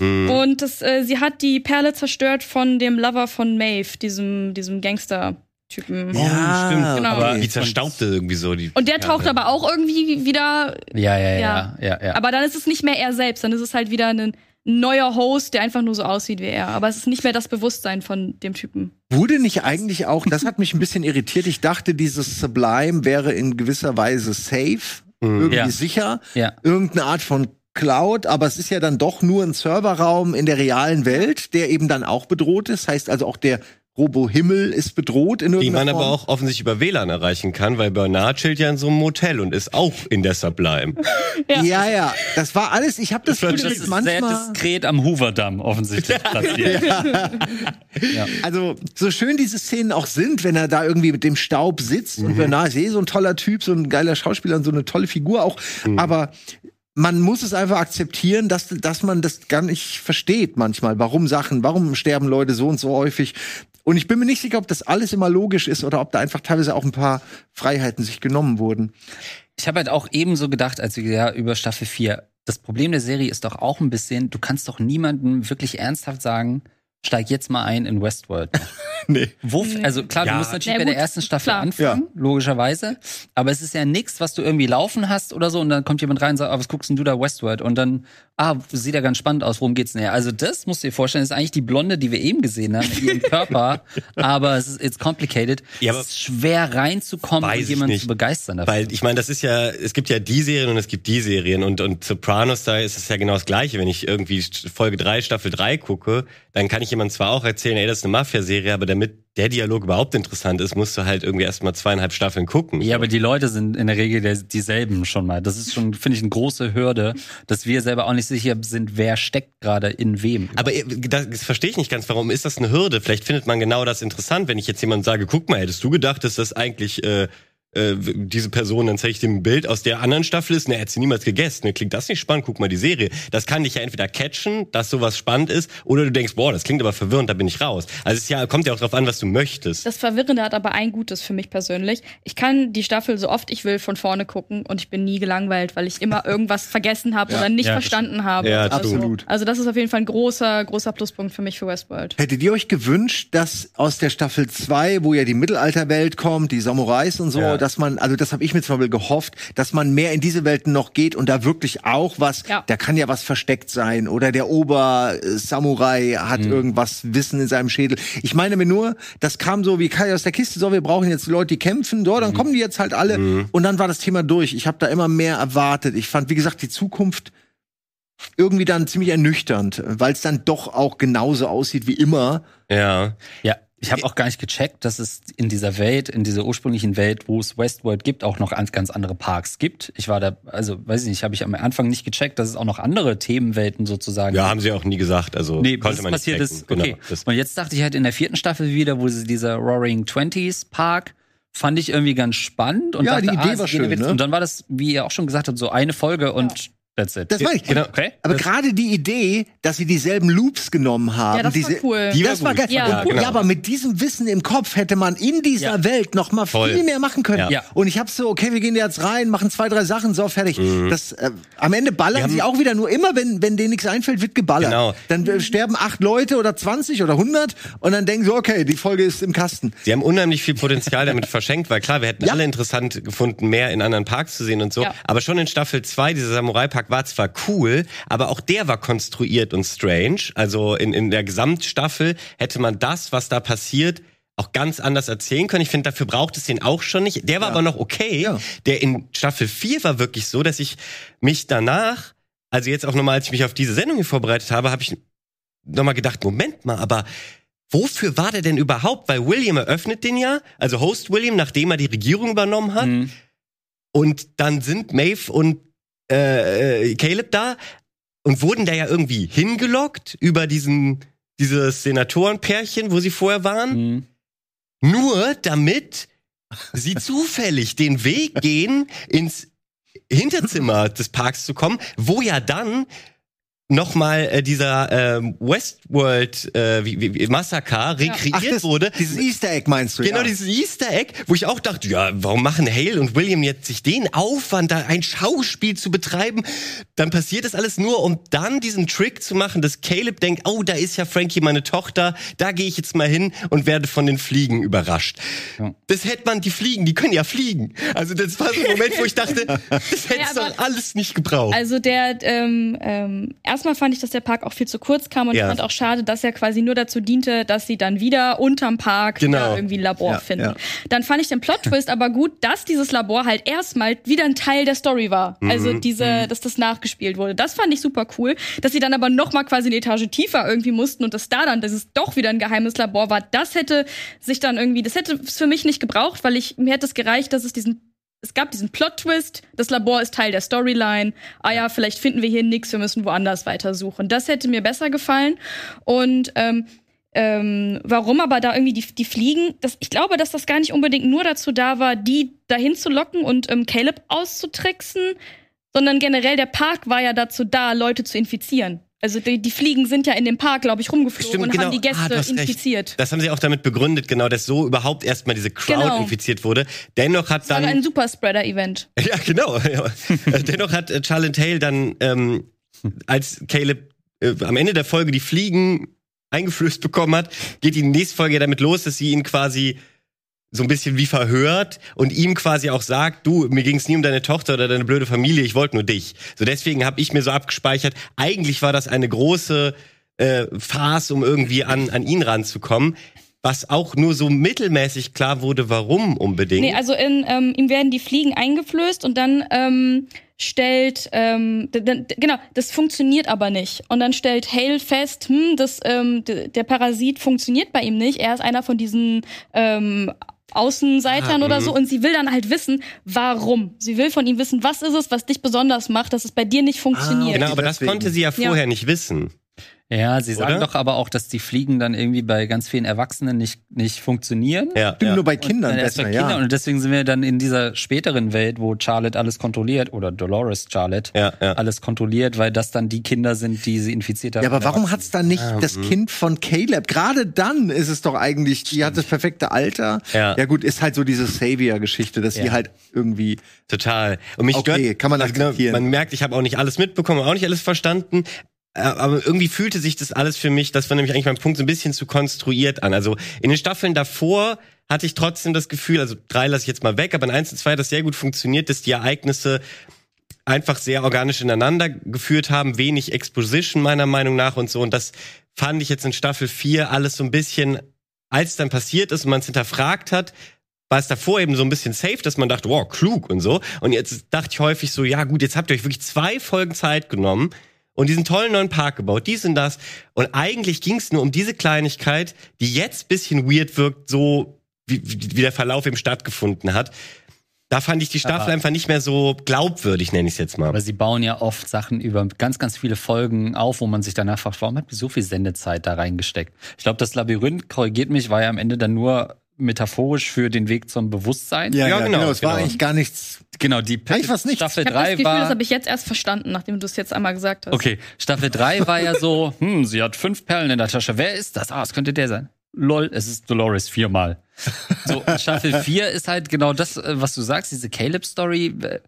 mh. Und das, äh, sie hat die Perle zerstört von dem Lover von Maeve, diesem, diesem Gangster-Typen. Ja, stimmt. Genau. Aber die zerstaubte irgendwie so. Die Und der taucht Perle. aber auch irgendwie wieder. Ja, ja, ja, Ja. ja, ja. Aber dann ist es nicht mehr er selbst, dann ist es halt wieder ein neuer Host, der einfach nur so aussieht wie er. Aber es ist nicht mehr das Bewusstsein von dem Typen. Wurde nicht eigentlich auch, das hat mich ein bisschen irritiert. Ich dachte, dieses Sublime wäre in gewisser Weise safe, irgendwie Ja. sicher, Ja. irgendeine Art von Cloud, aber es ist ja dann doch nur ein Serverraum in der realen Welt, der eben dann auch bedroht ist. Heißt also auch der Robo-Himmel ist bedroht in Die irgendeiner man Form. aber auch offensichtlich über WLAN erreichen kann, weil Bernard chillt ja in so einem Motel und ist auch in der Sublime. Ja. Ja, ja, das war alles. Ich habe das Das Das ist sehr manchmal. diskret am Hoover-Damm offensichtlich platziert. Ja. Also, so schön diese Szenen auch sind, wenn er da irgendwie mit dem Staub sitzt Mhm. und Bernard ist eh so ein toller Typ, so ein geiler Schauspieler und so eine tolle Figur auch. Mhm. Aber man muss es einfach akzeptieren, dass, dass man das gar nicht versteht manchmal. Warum Sachen, warum sterben Leute so und so häufig? Und ich bin mir nicht sicher, ob das alles immer logisch ist oder ob da einfach teilweise auch ein paar Freiheiten sich genommen wurden. Ich habe halt auch ebenso gedacht, als wir ja über Staffel 4. Das Problem der Serie ist doch auch ein bisschen, du kannst doch niemandem wirklich ernsthaft sagen, steig jetzt mal ein in Westworld. Nee. Wo, also klar, Ja. du musst natürlich Ja, bei der ersten Staffel klar. anfangen, logischerweise. Aber es ist ja nichts, was du irgendwie laufen hast oder so und dann kommt jemand rein und sagt, ah, was guckst denn du da Westworld? Und dann, ah, sieht ja ganz spannend aus, worum geht's denn her? Also das musst du dir vorstellen, ist eigentlich die Blonde, die wir eben gesehen haben, mit ihrem Körper. aber es ist it's complicated. Ja, aber es ist schwer reinzukommen und jemanden zu begeistern dafür. Weil ich meine, das ist ja, es gibt ja die Serien und es gibt die Serien und, und Sopranos, da ist es ja genau das Gleiche. Wenn ich irgendwie Folge 3, Staffel 3 gucke, dann kann ich jemand zwar auch erzählen, ey, das ist eine Mafia-Serie, aber damit der Dialog überhaupt interessant ist, musst du halt irgendwie erstmal zweieinhalb Staffeln gucken. Ja, aber die Leute sind in der Regel dieselben schon mal. Das ist schon, finde ich, eine große Hürde, dass wir selber auch nicht sicher sind, wer steckt gerade in wem. Aber äh, das, das verstehe ich nicht ganz. Warum ist das eine Hürde? Vielleicht findet man genau das interessant, wenn ich jetzt jemand sage, guck mal, hättest du gedacht, dass das eigentlich äh, äh, diese Person, dann zeige ich dem ein Bild aus der anderen Staffel ist, ne, er hat sie niemals gegessen. Ne, klingt das nicht spannend? Guck mal die Serie. Das kann dich ja entweder catchen, dass sowas spannend ist, oder du denkst, boah, das klingt aber verwirrend, da bin ich raus. Also es ist ja, kommt ja auch drauf an, was du möchtest. Das Verwirrende hat aber ein Gutes für mich persönlich. Ich kann die Staffel so oft ich will von vorne gucken und ich bin nie gelangweilt, weil ich immer irgendwas vergessen habe oder nicht Ja, verstanden habe. Ja, absolut. Also das ist auf jeden Fall ein großer, großer Pluspunkt für mich für Westworld. Hättet ihr euch gewünscht, dass aus der Staffel 2, wo ja die Mittelalterwelt kommt, die Samurais und so, Ja. Dass man, also das habe ich mir zum Beispiel gehofft, dass man mehr in diese Welten noch geht und da wirklich auch was, Ja. da kann ja was versteckt sein oder der Ober-Samurai hat irgendwas Wissen in seinem Schädel. Ich meine mir nur, das kam so wie Kai aus der Kiste, so, wir brauchen jetzt Leute, die kämpfen, so, dann kommen die jetzt halt alle und dann war das Thema durch. Ich habe da immer mehr erwartet. Ich fand, wie gesagt, die Zukunft irgendwie dann ziemlich ernüchternd, weil es dann doch auch genauso aussieht wie immer. Ja. Ja, ich habe auch gar nicht gecheckt, dass es in dieser Welt, in dieser ursprünglichen Welt, wo es Westworld gibt, auch noch ganz, ganz andere Parks gibt. Ich war da, also weiß ich nicht, habe ich am Anfang nicht gecheckt, dass es auch noch andere Themenwelten sozusagen Ja, gibt. haben sie auch nie gesagt. Also Nee, konnte was man nicht passiert checken. ist, Genau. okay. Das- Und jetzt dachte ich halt in der vierten Staffel wieder, wo sie dieser Roaring Twenties Park fand ich irgendwie ganz spannend und Ja, dachte, die Idee ah, war schön, ne? Und dann war das, wie ihr auch schon gesagt habt, so eine Folge und that's it. Das meine ich. Genau. Okay. Aber Das- gerade die Idee, dass sie dieselben Loops genommen haben, Ja, das war diese, cool. Die das war war geil. Ja. Und, Ja, genau. ja, aber mit diesem Wissen im Kopf hätte man in dieser Ja. Welt noch mal Voll. viel mehr machen können. Ja. Und ich habe so, okay, wir gehen jetzt rein, machen zwei, drei Sachen, so fertig. Mhm. Das äh, am Ende ballern sie auch wieder nur immer, wenn wenn denen nichts einfällt, wird geballert. Genau. Dann äh, sterben acht Leute oder 20 oder 100 und dann denken sie, okay, die Folge ist im Kasten. Sie haben unheimlich viel Potenzial damit verschenkt, weil klar, wir hätten Ja. alle interessant gefunden, mehr in anderen Parks zu sehen und so. Ja. Aber schon in Staffel 2, dieser Samurai-Park war zwar cool, aber auch der war konstruiert und strange. Also in, in der Gesamtstaffel hätte man das, was da passiert, auch ganz anders erzählen können. Ich finde, dafür braucht es den auch schon nicht. Der war Ja. aber noch okay. Ja. Der in Staffel 4 war wirklich so, dass ich mich danach, also jetzt auch nochmal, als ich mich auf diese Sendung hier vorbereitet habe, habe ich nochmal gedacht, Moment mal, aber wofür war der denn überhaupt? Weil William eröffnet den ja, also Host William, nachdem er die Regierung übernommen hat. Mhm. Und dann sind Maeve und äh, äh, Caleb da und wurden da ja irgendwie hingelockt über diesen dieses Senatorenpärchen, wo sie vorher waren, Mhm. nur damit sie zufällig den Weg gehen, ins Hinterzimmer des Parks zu kommen, wo ja dann nochmal äh, dieser ähm, Westworld äh, wie, wie, Massaker rekreiert Ach, das, wurde. dieses Easter Egg meinst du? Genau, ja. dieses Easter Egg, wo ich auch dachte, ja, warum machen Hale und William jetzt sich den Aufwand, da ein Schauspiel zu betreiben? Dann passiert das alles nur, um dann diesen Trick zu machen, dass Caleb denkt, oh, da ist ja Frankie, meine Tochter, da gehe ich jetzt mal hin und werde von den Fliegen überrascht. Ja. Das hätte man, die Fliegen, die können ja fliegen. Also das war so ein Moment, wo ich dachte, das hätte Ja, doch alles nicht gebraucht. Also der, ähm, ähm, erstmal fand ich, dass der Park auch viel zu kurz kam und Ja. fand auch schade, dass er quasi nur dazu diente, dass sie dann wieder unterm Park Genau. irgendwie ein Labor Ja, finden. ja. Dann fand ich den Plot-Twist aber gut, dass dieses Labor halt erstmal wieder ein Teil der Story war. Also Mhm. diese, dass das nachgespielt wurde. Das fand ich super cool. Dass sie dann aber noch mal quasi eine Etage tiefer irgendwie mussten und dass da dann, dass es doch wieder ein geheimes Labor war, das hätte sich dann irgendwie, das hätte es für mich nicht gebraucht, weil ich, mir hätte es gereicht, dass es diesen es gab diesen Plot-Twist, das Labor ist Teil der Storyline. Ah ja, vielleicht finden wir hier nix, wir müssen woanders weitersuchen. Das hätte mir besser gefallen. Und ähm, ähm, warum aber da irgendwie die, die Fliegen, das, ich glaube, dass das gar nicht unbedingt nur dazu da war, die dahin zu locken und ähm, Caleb auszutricksen, sondern generell der Park war ja dazu da, Leute zu infizieren. Also die, die Fliegen sind ja in dem Park, glaube ich, rumgeflogen Stimmt, und genau. haben die Gäste Ah, hast recht. infiziert. Das haben sie auch damit begründet, genau, dass so überhaupt erstmal diese Crowd Genau. infiziert wurde. Dennoch hat Das war dann ein Superspreader-Event. Ja, genau. Äh, Dennoch hat äh, Charlotte Hale dann, ähm, als Caleb äh, am Ende der Folge die Fliegen eingeflößt bekommen hat, geht die nächste Folge ja damit los, dass sie ihn quasi so ein bisschen wie verhört und ihm quasi auch sagt, du, mir ging es nie um deine Tochter oder deine blöde Familie, ich wollte nur dich. So deswegen habe ich mir so abgespeichert, eigentlich war das eine große äh, Farce, um irgendwie an, an ihn ranzukommen. Was auch nur so mittelmäßig klar wurde, warum unbedingt. Nee, also in, ähm, ihm werden die Fliegen eingeflößt und dann ähm, stellt, ähm, genau, das funktioniert aber nicht. Und dann stellt Hale fest, hm, das, ähm, der Parasit funktioniert bei ihm nicht. Er ist einer von diesen ähm, Außenseitern Ah, oder mhm. so und sie will dann halt wissen, warum. Sie will von ihm wissen, was ist es, was dich besonders macht, dass es bei dir nicht funktioniert. Genau, aber das Deswegen. konnte sie ja Ja. vorher nicht wissen. Ja, sie sagen Oder? doch aber auch, dass die Fliegen dann irgendwie bei ganz vielen Erwachsenen nicht, nicht funktionieren. Ja, Stimmt, ja. nur bei Kindern Und erst bei besser, Kindern. ja. Und deswegen sind wir dann in dieser späteren Welt, wo Charlotte alles kontrolliert, oder Dolores Charlotte Ja, ja. alles kontrolliert, weil das dann die Kinder sind, die sie infiziert haben. Ja, aber warum hat's dann nicht das mhm. Kind von Caleb? Gerade dann ist es doch eigentlich, die hat das perfekte Alter. Ja. ja gut, ist halt so diese Savior-Geschichte, dass Ja. die halt irgendwie. Total. Und mich Okay, stört, kann man also genau, akzeptieren. man merkt, ich habe auch nicht alles mitbekommen, auch nicht alles verstanden. Äh, Aber irgendwie fühlte sich das alles für mich, das war nämlich eigentlich mein Punkt, so ein bisschen zu konstruiert an. Also in den Staffeln davor hatte ich trotzdem das Gefühl, also drei lasse ich jetzt mal weg, aber in eins und zwei hat das sehr gut funktioniert, dass die Ereignisse einfach sehr organisch ineinander geführt haben, wenig Exposition meiner Meinung nach und so. Und das fand ich jetzt in Staffel 4 alles so ein bisschen, als dann passiert ist und man es hinterfragt hat, war es davor eben so ein bisschen safe, dass man dachte, wow, klug und so. Und jetzt dachte ich häufig so, ja gut, jetzt habt ihr euch wirklich zwei Folgen Zeit genommen und diesen tollen neuen Park gebaut, dies und das. Und eigentlich ging es nur um diese Kleinigkeit, die jetzt bisschen weird wirkt, so wie, wie der Verlauf eben stattgefunden hat. Da fand ich die Staffel Aber- einfach nicht mehr so glaubwürdig, nenne ich es jetzt mal. Aber sie bauen ja oft Sachen über ganz, ganz viele Folgen auf, wo man sich danach fragt, warum habt ihr so viel Sendezeit da reingesteckt? Ich glaube, das Labyrinth, korrigiert mich, war ja am Ende dann nur metaphorisch für den Weg zum Bewusstsein. Ja, genau, Es war genau. eigentlich gar nichts. Genau, die Eigentlich war's nichts. Staffel Ich habe das 3 Gefühl, das war. habe ich jetzt erst verstanden, nachdem du es jetzt einmal gesagt hast. Okay, Staffel 3 war ja so, hm, sie hat fünf Perlen in der Tasche. Wer ist das? Ah, es könnte der sein. Lol, es ist Dolores viermal. So, Staffel 4 ist halt genau das, äh, was du sagst, diese Caleb-Story äh,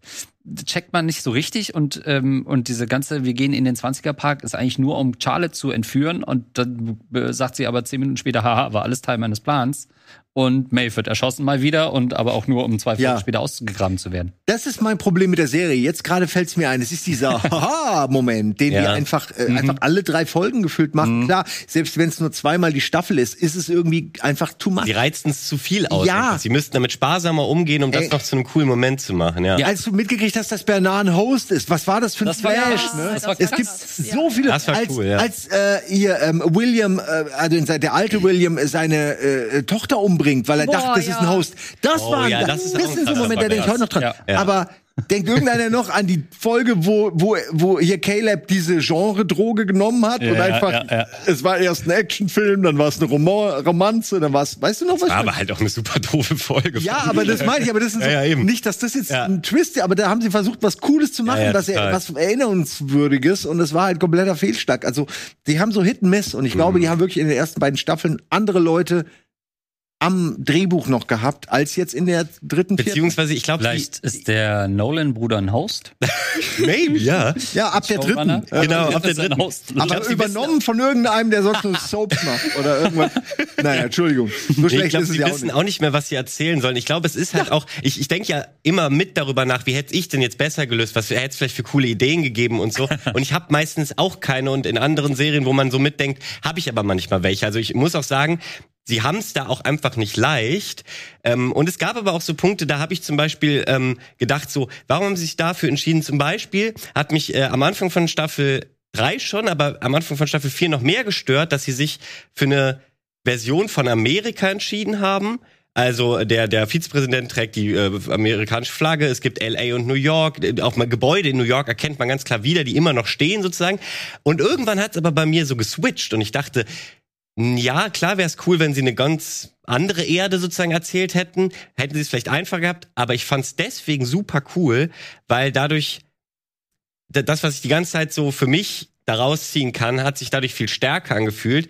checkt man nicht so richtig und, ähm, und diese ganze, wir gehen in den 20er-Park, ist eigentlich nur, um Charlotte zu entführen und dann äh, sagt sie aber zehn Minuten später, haha, war alles Teil meines Plans. Und Maeve wird erschossen mal wieder und aber auch nur um zwei Folgen Ja. später ausgegraben zu werden. Das ist mein Problem mit der Serie. Jetzt gerade fällt es mir ein. Es ist dieser Haha-Moment, den Ja. wir einfach, äh, einfach alle drei Folgen gefüllt machen. Klar, selbst wenn es nur zweimal die Staffel ist, ist es irgendwie einfach too much. Sie reizen es zu viel aus. Ja. einfach. Sie müssten damit sparsamer umgehen, um das Ey. noch zu einem coolen Moment zu machen. Ja. Als du mitgekriegt hast, dass Bernard ein Host ist, was war das für ein Das war Flash? krass. ne? Das war es gibt Ja. so viele, Das war als, cool, ja. als äh, hier ähm, William, äh, also der alte William, äh, seine äh, Tochter umbringt, weil er Boah, dachte, das ist ja. ein Host. Das Oh, war ein, ja, das, das ist das sind so Momente, da denke ich heute noch dran. Ja. Aber denkt irgendeiner noch an die Folge, wo, wo, wo hier Caleb diese Genre-Droge genommen hat und einfach, ja, ja. es war erst ein Actionfilm, dann war es eine Roman Romanze, dann war es, weißt du noch was? War aber halt auch eine super doofe Folge. Ja, aber das meine ich, aber das ist Ja, ja, so, eben. nicht, dass das jetzt Ja. ein Twist ist, aber da haben sie versucht, was Cooles zu machen, Ja, ja, was, er, was Erinnerungswürdiges und es war halt kompletter Fehlschlag. Also, die haben so Hit and Miss und ich glaube, Mhm. die haben wirklich in den ersten beiden Staffeln andere Leute am Drehbuch noch gehabt, als jetzt in der dritten. Beziehungsweise, ich glaube, Vielleicht ist der Nolan-Bruder ein Host. maybe, ja. Ja, ab der dritten. Äh, Genau, ab der dritten. Host. Ich aber glaub, übernommen von irgendeinem, der sonst nur Soaps macht oder irgendwas. Naja, Entschuldigung. So Ich schlecht glaube, ist es sie ja auch wissen nicht. auch nicht mehr, was sie erzählen sollen. Ich glaube, es ist halt auch, ich, ich denke ja immer mit darüber nach, wie hätte ich denn jetzt besser gelöst, was hätte es vielleicht für coole Ideen gegeben und so. Und ich habe meistens auch keine und in anderen Serien, wo man so mitdenkt, habe ich aber manchmal welche. Also ich muss auch sagen, Sie haben es da auch einfach nicht leicht. Ähm, und es gab aber auch so Punkte, da habe ich zum Beispiel ähm, gedacht, so, warum haben Sie sich dafür entschieden? Zum Beispiel hat mich äh, am Anfang von Staffel drei schon, aber am Anfang von Staffel vier noch mehr gestört, dass sie sich für eine Version von Amerika entschieden haben. Also der der Vizepräsident trägt die äh, amerikanische Flagge. Es gibt LA und New York. Auch mal Gebäude in New York erkennt man ganz klar wieder, die immer noch stehen sozusagen. Und irgendwann hat es aber bei mir so geswitcht und ich dachte, ja, klar wäre es cool, wenn sie eine ganz andere Erde sozusagen erzählt hätten. Hätten sie es vielleicht einfacher gehabt, aber ich fand es deswegen super cool, weil dadurch das, was ich die ganze Zeit so für mich daraus ziehen kann, hat sich dadurch viel stärker angefühlt.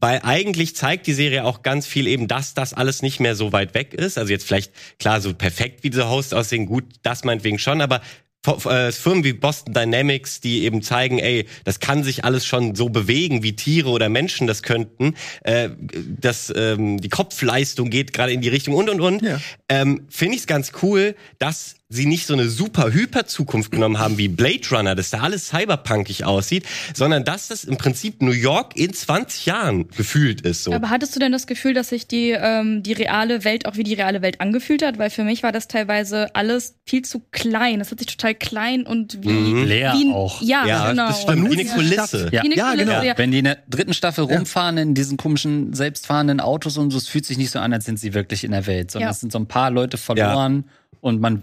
Weil eigentlich zeigt die Serie auch ganz viel eben, dass das alles nicht mehr so weit weg ist. Also jetzt vielleicht, klar, so perfekt wie diese Hosts aussehen, gut, das meinetwegen schon, aber Firmen wie Boston Dynamics, die eben zeigen, ey, das kann sich alles schon so bewegen, wie Tiere oder Menschen das könnten. Äh, das, ähm, die Kopfleistung geht gerade in die Richtung und und und. Ja. Ähm, Finde ich es ganz cool, dass sie nicht so eine super Hyper-Zukunft genommen haben wie Blade Runner, dass da alles cyberpunkig aussieht, sondern dass das im Prinzip New York in 20 Jahren gefühlt ist. So. Aber hattest du denn das Gefühl, dass sich die, ähm, die reale Welt auch wie die reale Welt angefühlt hat? Weil für mich war das teilweise alles viel zu klein. Es hat sich total klein und wie, Mhm. Leer wie ein- auch. Ja, ja, genau. das stimmt. Wie eine. Kulisse. Ja. Wie eine Ja, Kulisse, genau. ja. Wenn die in der dritten Staffel rumfahren in diesen komischen selbstfahrenden Autos und so, es fühlt sich nicht so an, als sind sie wirklich in der Welt, sondern Ja. es sind so ein paar Leute verloren und man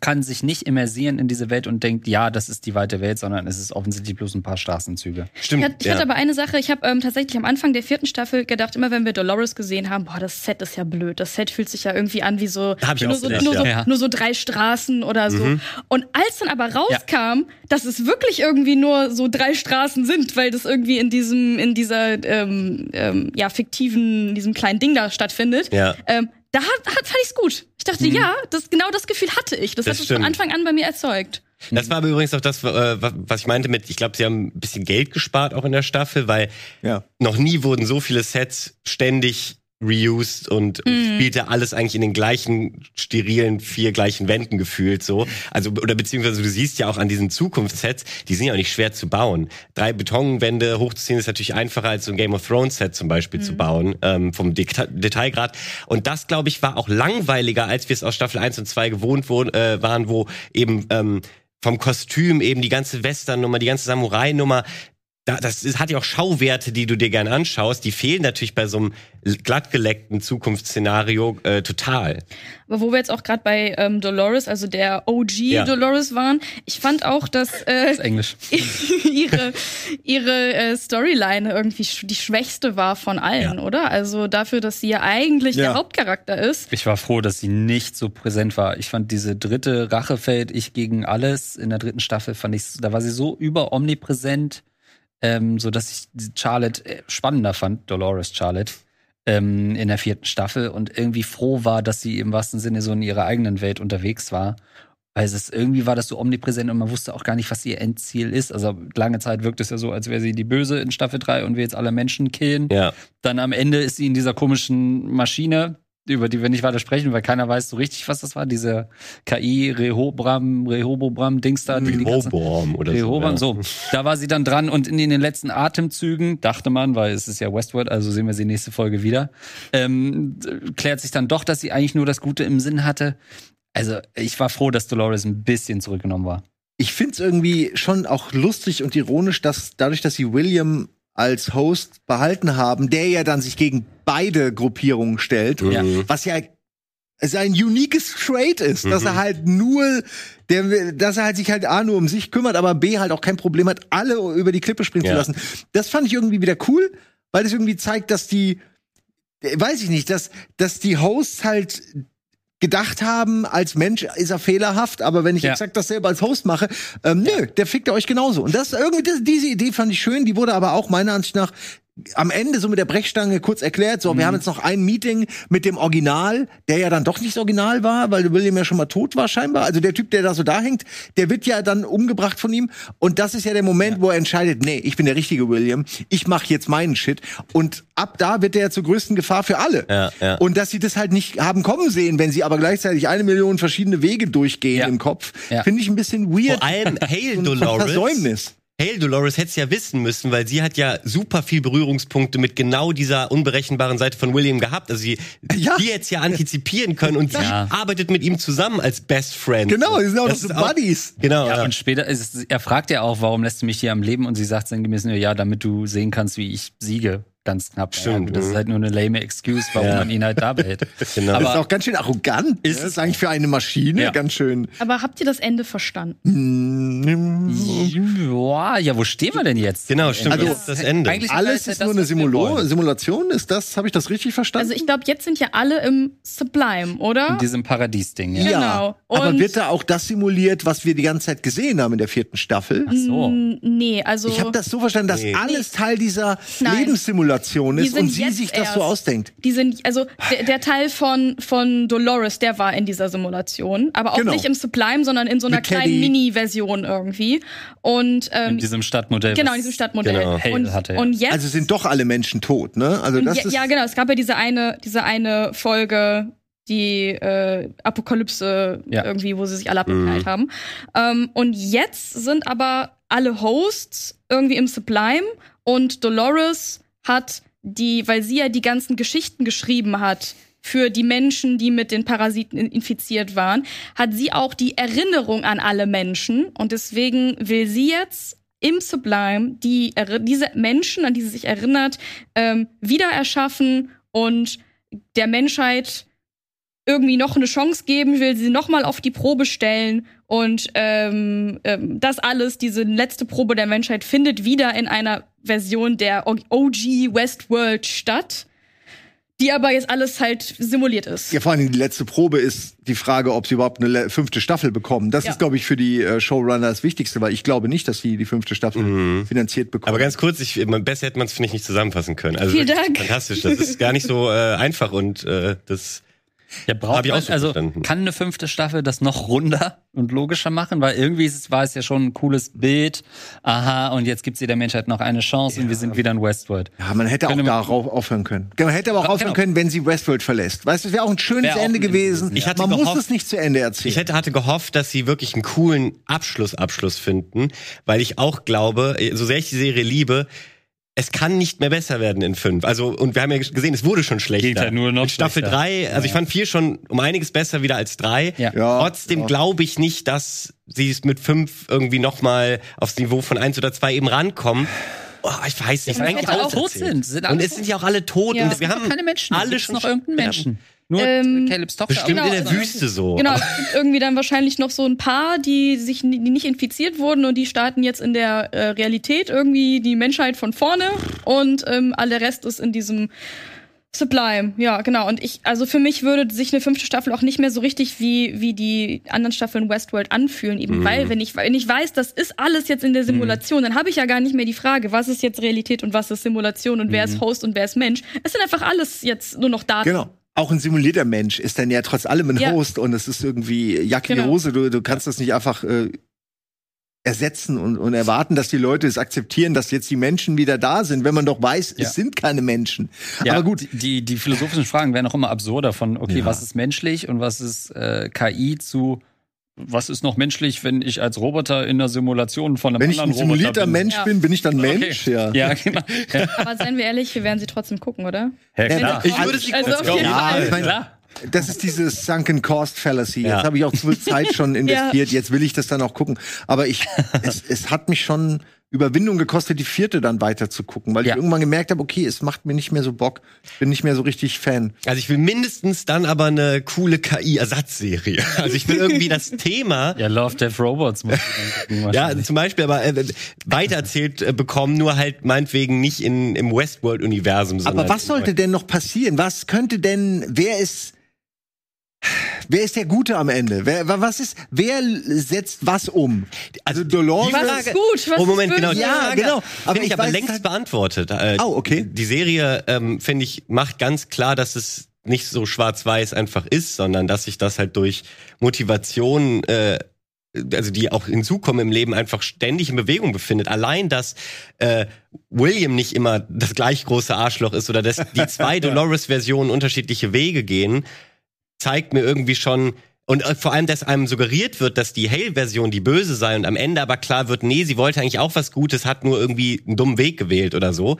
kann sich nicht immersieren in diese Welt und denkt, ja, das ist die weite Welt, sondern es ist offensichtlich bloß ein paar Straßenzüge. Stimmt. Ich, hatte, ich hatte aber eine Sache, ich habe ähm, tatsächlich am Anfang der vierten Staffel gedacht, immer wenn wir Dolores gesehen haben, boah, das Set ist ja blöd. Das Set fühlt sich ja irgendwie an wie so, Hab ich nur, so, gedacht, nur, so ja. nur so drei Straßen oder so. Und als dann aber rauskam, dass es wirklich irgendwie nur so drei Straßen sind, weil das irgendwie in diesem, in dieser ähm, ähm, ja, fiktiven, in diesem kleinen Ding da stattfindet, Ja. ähm, da hat, hat, fand ich's gut. Ich dachte, ja, das, genau das Gefühl hatte ich. Das, Das hat es von. Anfang an bei mir erzeugt. Das war aber übrigens auch das, äh, wa- was ich meinte mit, ich glaube, sie haben ein bisschen Geld gespart auch in der Staffel, weil Ja. noch nie wurden so viele Sets ständig reused und spielte alles eigentlich in den gleichen sterilen vier gleichen Wänden gefühlt so. Also oder beziehungsweise du siehst ja auch an diesen Zukunftssets, die sind ja auch nicht schwer zu bauen. Drei Betonwände hochzuziehen ist natürlich einfacher als so ein Game of Thrones Set zum Beispiel zu bauen ähm, vom Deta Detailgrad. Und das glaube ich war auch langweiliger, als wir es aus Staffel 1 und 2 gewohnt wurden, äh, waren, wo eben ähm, vom Kostüm eben die ganze Western-Nummer, die ganze Samurai-Nummer, da, das ist, hat ja auch Schauwerte, die du dir gern anschaust. Die fehlen natürlich bei so einem glattgeleckten Zukunftsszenario äh, total. Aber wo wir jetzt auch gerade bei ähm, Dolores, also der OG Ja. Dolores waren, ich fand auch, dass Das ist äh, Englisch. ihre, ihre äh, Storyline irgendwie sch die schwächste war von allen, oder? Also dafür, dass sie ja eigentlich Ja. der Hauptcharakter ist. Ich war froh, dass sie nicht so präsent war. Ich fand diese dritte Rachefeld, ich gegen alles in der dritten Staffel, fand ich, da war sie so über omnipräsent, ähm, so dass ich Charlotte äh, spannender fand, Dolores Charlotte, ähm, in der vierten Staffel und irgendwie froh war, dass sie im wahrsten Sinne so in ihrer eigenen Welt unterwegs war. Weil es irgendwie war das so omnipräsent und man wusste auch gar nicht, was ihr Endziel ist. Also lange Zeit wirkt es ja so, als wäre sie die Böse in Staffel 3 und wir jetzt alle Menschen killen. Ja. Dann am Ende ist sie in dieser komischen Maschine, über die wir nicht weiter sprechen, weil keiner weiß so richtig, was das war. Diese KI Rehobram, Rehobobram Dings da. Rehoboam oder so. Rehoboam, ja. so. Da war sie dann dran und in, in den letzten Atemzügen, dachte man, weil es ist ja Westworld, also sehen wir sie nächste Folge wieder, ähm, klärt sich dann doch, dass sie eigentlich nur das Gute im Sinn hatte. Also ich war froh, dass Dolores ein bisschen zurückgenommen war. ich find's irgendwie schon auch lustig und ironisch, dass dadurch, dass sie William als Host behalten haben, der ja dann sich gegen beide Gruppierungen stellt, Ja. was ja es ein uniques Trait ist, dass Mhm. er halt nur, der, dass er halt sich halt A nur um sich kümmert, aber B halt auch kein Problem hat, alle über die Klippe springen Ja. zu lassen. Das fand ich irgendwie wieder cool, weil das irgendwie zeigt, dass die, weiß ich nicht, dass, dass die Hosts halt gedacht haben, als Mensch ist er fehlerhaft, aber wenn ich Ja. exakt dasselbe als Host mache, ähm, nö, der fickt er euch genauso. Und das irgendwie, das, diese Idee fand ich schön, die wurde aber auch meiner Ansicht nach am Ende so mit der Brechstange kurz erklärt, so, Mhm. wir haben jetzt noch ein Meeting mit dem Original, der ja dann doch nicht das Original war, weil William ja schon mal tot war scheinbar. Also der Typ, der da so da hängt, der wird ja dann umgebracht von ihm. Und das ist ja der Moment, wo er entscheidet, nee, ich bin der richtige William, ich mache jetzt meinen Shit. Und ab da wird der ja zur größten Gefahr für alle. Ja, ja. Und dass sie das halt nicht haben kommen sehen, wenn sie aber gleichzeitig eine Million verschiedene Wege durchgehen Ja. im Kopf, Ja. finde ich ein bisschen weird. Vor allem Hail Dolores. Versäumnis. Hail Dolores hätte es ja wissen müssen, weil sie hat ja super viel Berührungspunkte mit genau dieser unberechenbaren Seite von William gehabt. Also sie, Ja. die jetzt ja antizipieren können und Ja. sie arbeitet mit ihm zusammen als Best Friend. Genau, die sind auch Das so ist auch- Buddies. Genau, Ja, ja. und später ist es, er fragt ja auch, warum lässt du mich hier am Leben? Und sie sagt sinngemäß nur, ja, damit du sehen kannst, wie ich siege. Ganz knapp. Stimmt, Ja, das ist halt nur eine lame Excuse, warum Ja. man ihn halt da behält. Genau. Das ist Aber auch ganz schön arrogant. Ist das ist eigentlich für eine Maschine Ja. ganz schön. Aber habt ihr das Ende verstanden? ja, ja, wo stehen wir denn jetzt? Genau, stimmt. Also, das Ende. eigentlich- Alles das ist nur eine wollen. Simulation. Ist das, habe ich das richtig verstanden? Also ich glaube, jetzt sind ja alle im Sublime, oder? In diesem Paradies-Ding, ja. ja. genau. Aber Und- wird da auch das simuliert, was wir die ganze Zeit gesehen haben in der vierten Staffel? Ach so. Mm, Nee, also Ich habe das so verstanden, dass Nee. alles Teil dieser Nein. Lebenssimulation Die ist sind und sie sich das so ausdenkt. die sind, also der, der Teil von, von Dolores, der war in dieser Simulation, aber auch Genau. nicht im Sublime, sondern in so einer Mit kleinen. Mini-Version irgendwie. Und ähm, In diesem Stadtmodell. genau, in diesem Stadtmodell. Genau. Und, hatte, ja. und jetzt Also sind doch alle Menschen tot, ne? Also das ja, ist ja, genau. Es gab ja diese eine, diese eine Folge, die äh, Apokalypse Ja. irgendwie, wo sie sich alle abgeknallt haben. Ähm, und jetzt sind aber alle Hosts irgendwie im Sublime und Dolores hat die, weil sie ja die ganzen Geschichten geschrieben hat für die Menschen, die mit den Parasiten in- infiziert waren, hat sie auch die Erinnerung an alle Menschen. Und deswegen will sie jetzt im Sublime die diese Menschen, an die sie sich erinnert, ähm, wieder erschaffen und der Menschheit irgendwie noch eine Chance geben, will sie noch mal auf die Probe stellen und ähm, ähm, das alles, diese letzte Probe der Menschheit findet wieder in einer Version der OG Westworld statt, die aber jetzt alles halt simuliert ist. ja, vor allem die letzte Probe ist die Frage, ob sie überhaupt eine fünfte Staffel bekommen. Das Ja. ist, glaube ich, für die äh, Showrunner das Wichtigste, weil ich glaube nicht, dass sie die fünfte Staffel finanziert bekommen. Aber ganz kurz, ich, besser hätte man es, finde ich, nicht zusammenfassen können. Also Vielen Dank. Fantastisch. Das ist gar nicht so äh, einfach und äh, das Ja, braucht auch man, so also verstanden. kann eine fünfte Staffel das noch runder und logischer machen, weil irgendwie ist es, war es ja schon ein cooles Bild. Aha, und jetzt gibt sie der Menschheit noch eine Chance und wir sind wieder in Westworld. Ja, man hätte auch Könnte man- darauf aufhören können. Man hätte aber auch Ja, aufhören genau. können, wenn sie Westworld verlässt. Weißt du, es wäre auch ein schönes auch Ende gewesen. gewesen, ja. Ich hatte man muss gehofft- es nicht zu Ende erzählen. Ich hätte, hatte gehofft, dass sie wirklich einen coolen Abschluss Abschluss finden, weil ich auch glaube, so sehr ich die Serie liebe, es kann nicht mehr besser werden in fünf. Also und wir haben ja gesehen, es wurde schon schlechter. Geht ja nur noch Mit Staffel schlechter. drei, also ich fand vier schon um einiges besser wieder als drei. Ja. Ja, Trotzdem ja. glaube ich nicht, dass sie es mit fünf irgendwie noch mal aufs Niveau von eins oder zwei eben rankommen. Oh, ich weiß nicht. Man eigentlich auch tot sind, sind und es sind ja auch alle tot Ja. und Es wir Noch haben keine Menschen. alle schon noch irgendeinen ja, Menschen. Nur Ähm, Caleb's Tochter. Bestimmt Genau, in der also- Wüste so. Genau, es gibt irgendwie dann wahrscheinlich noch so ein paar, die sich die nicht infiziert wurden und die starten jetzt in der äh, Realität irgendwie die Menschheit von vorne und ähm, all der Rest ist in diesem Sublime. Ja, genau. Und ich, also für mich würde sich eine fünfte Staffel auch nicht mehr so richtig wie, wie die anderen Staffeln Westworld anfühlen, eben weil, wenn ich, wenn ich weiß, das ist alles jetzt in der Simulation, dann habe ich ja gar nicht mehr die Frage, was ist jetzt Realität und was ist Simulation und wer ist Host und wer ist Mensch. Es sind einfach alles jetzt nur noch Daten. Genau. Auch ein simulierter Mensch ist dann ja trotz allem ein Ja. Host und es ist irgendwie Jacke in die Genau. Hose. Du, du kannst das nicht einfach äh, ersetzen und, und erwarten, dass die Leute es akzeptieren, dass jetzt die Menschen wieder da sind, wenn man doch weiß, Ja. es sind keine Menschen. Ja, Aber gut, Die, die philosophischen Fragen werden auch immer absurder von, okay, Ja. was ist menschlich und was ist äh, KI zu, was ist noch menschlich, wenn ich als Roboter in einer Simulation von einem wenn ich ein anderen Roboter simulierter bin? Mensch Ja. bin, bin ich dann Okay. Mensch, ja. Ja, genau. Ja, Aber seien wir ehrlich, wir werden sie trotzdem gucken, oder? ja Ja, klar. ich würde sie also gucken. auf jeden Ja, Fall. ich meine, klar. Das ist dieses Sunken Cost Fallacy. Ja. Jetzt habe ich auch zu viel Zeit schon investiert. Jetzt will ich das dann auch gucken. Aber ich, es, es hat mich schon Überwindung gekostet, die vierte dann weiter zu gucken, weil Ja. ich irgendwann gemerkt habe, okay, es macht mir nicht mehr so Bock. Ich bin nicht mehr so richtig Fan. Also ich will mindestens dann aber eine coole KI-Ersatzserie. Also ich will irgendwie das Thema Ja, Love Death Robots muss ich dann gucken. Ja, zum Beispiel aber äh, weitererzählt äh, bekommen, nur halt meinetwegen nicht in, im Westworld-Universum. Aber was sollte denn noch passieren? Was könnte denn, wer ist, wer ist der Gute am Ende? Wer, wa- was ist, wer setzt was um? Also Dolores. Was ist gut? Was oh, Moment, ist genau. Ja, Frage genau. Aber ich ich aber längst halt- beantwortet. Äh, Oh, okay. Die Serie, ähm, finde ich, macht ganz klar, dass es nicht so schwarz-weiß einfach ist, sondern dass sich das halt durch Motivation äh, also die auch hinzukommen im Leben, einfach ständig in Bewegung befindet. Allein, dass äh, William nicht immer das gleich große Arschloch ist oder dass die zwei Dolores-Versionen unterschiedliche Wege gehen, zeigt mir irgendwie schon und äh, vor allem, dass einem suggeriert wird, dass die Hale-Version die böse sei und am Ende aber klar wird, nee, sie wollte eigentlich auch was Gutes, hat nur irgendwie einen dummen Weg gewählt oder so.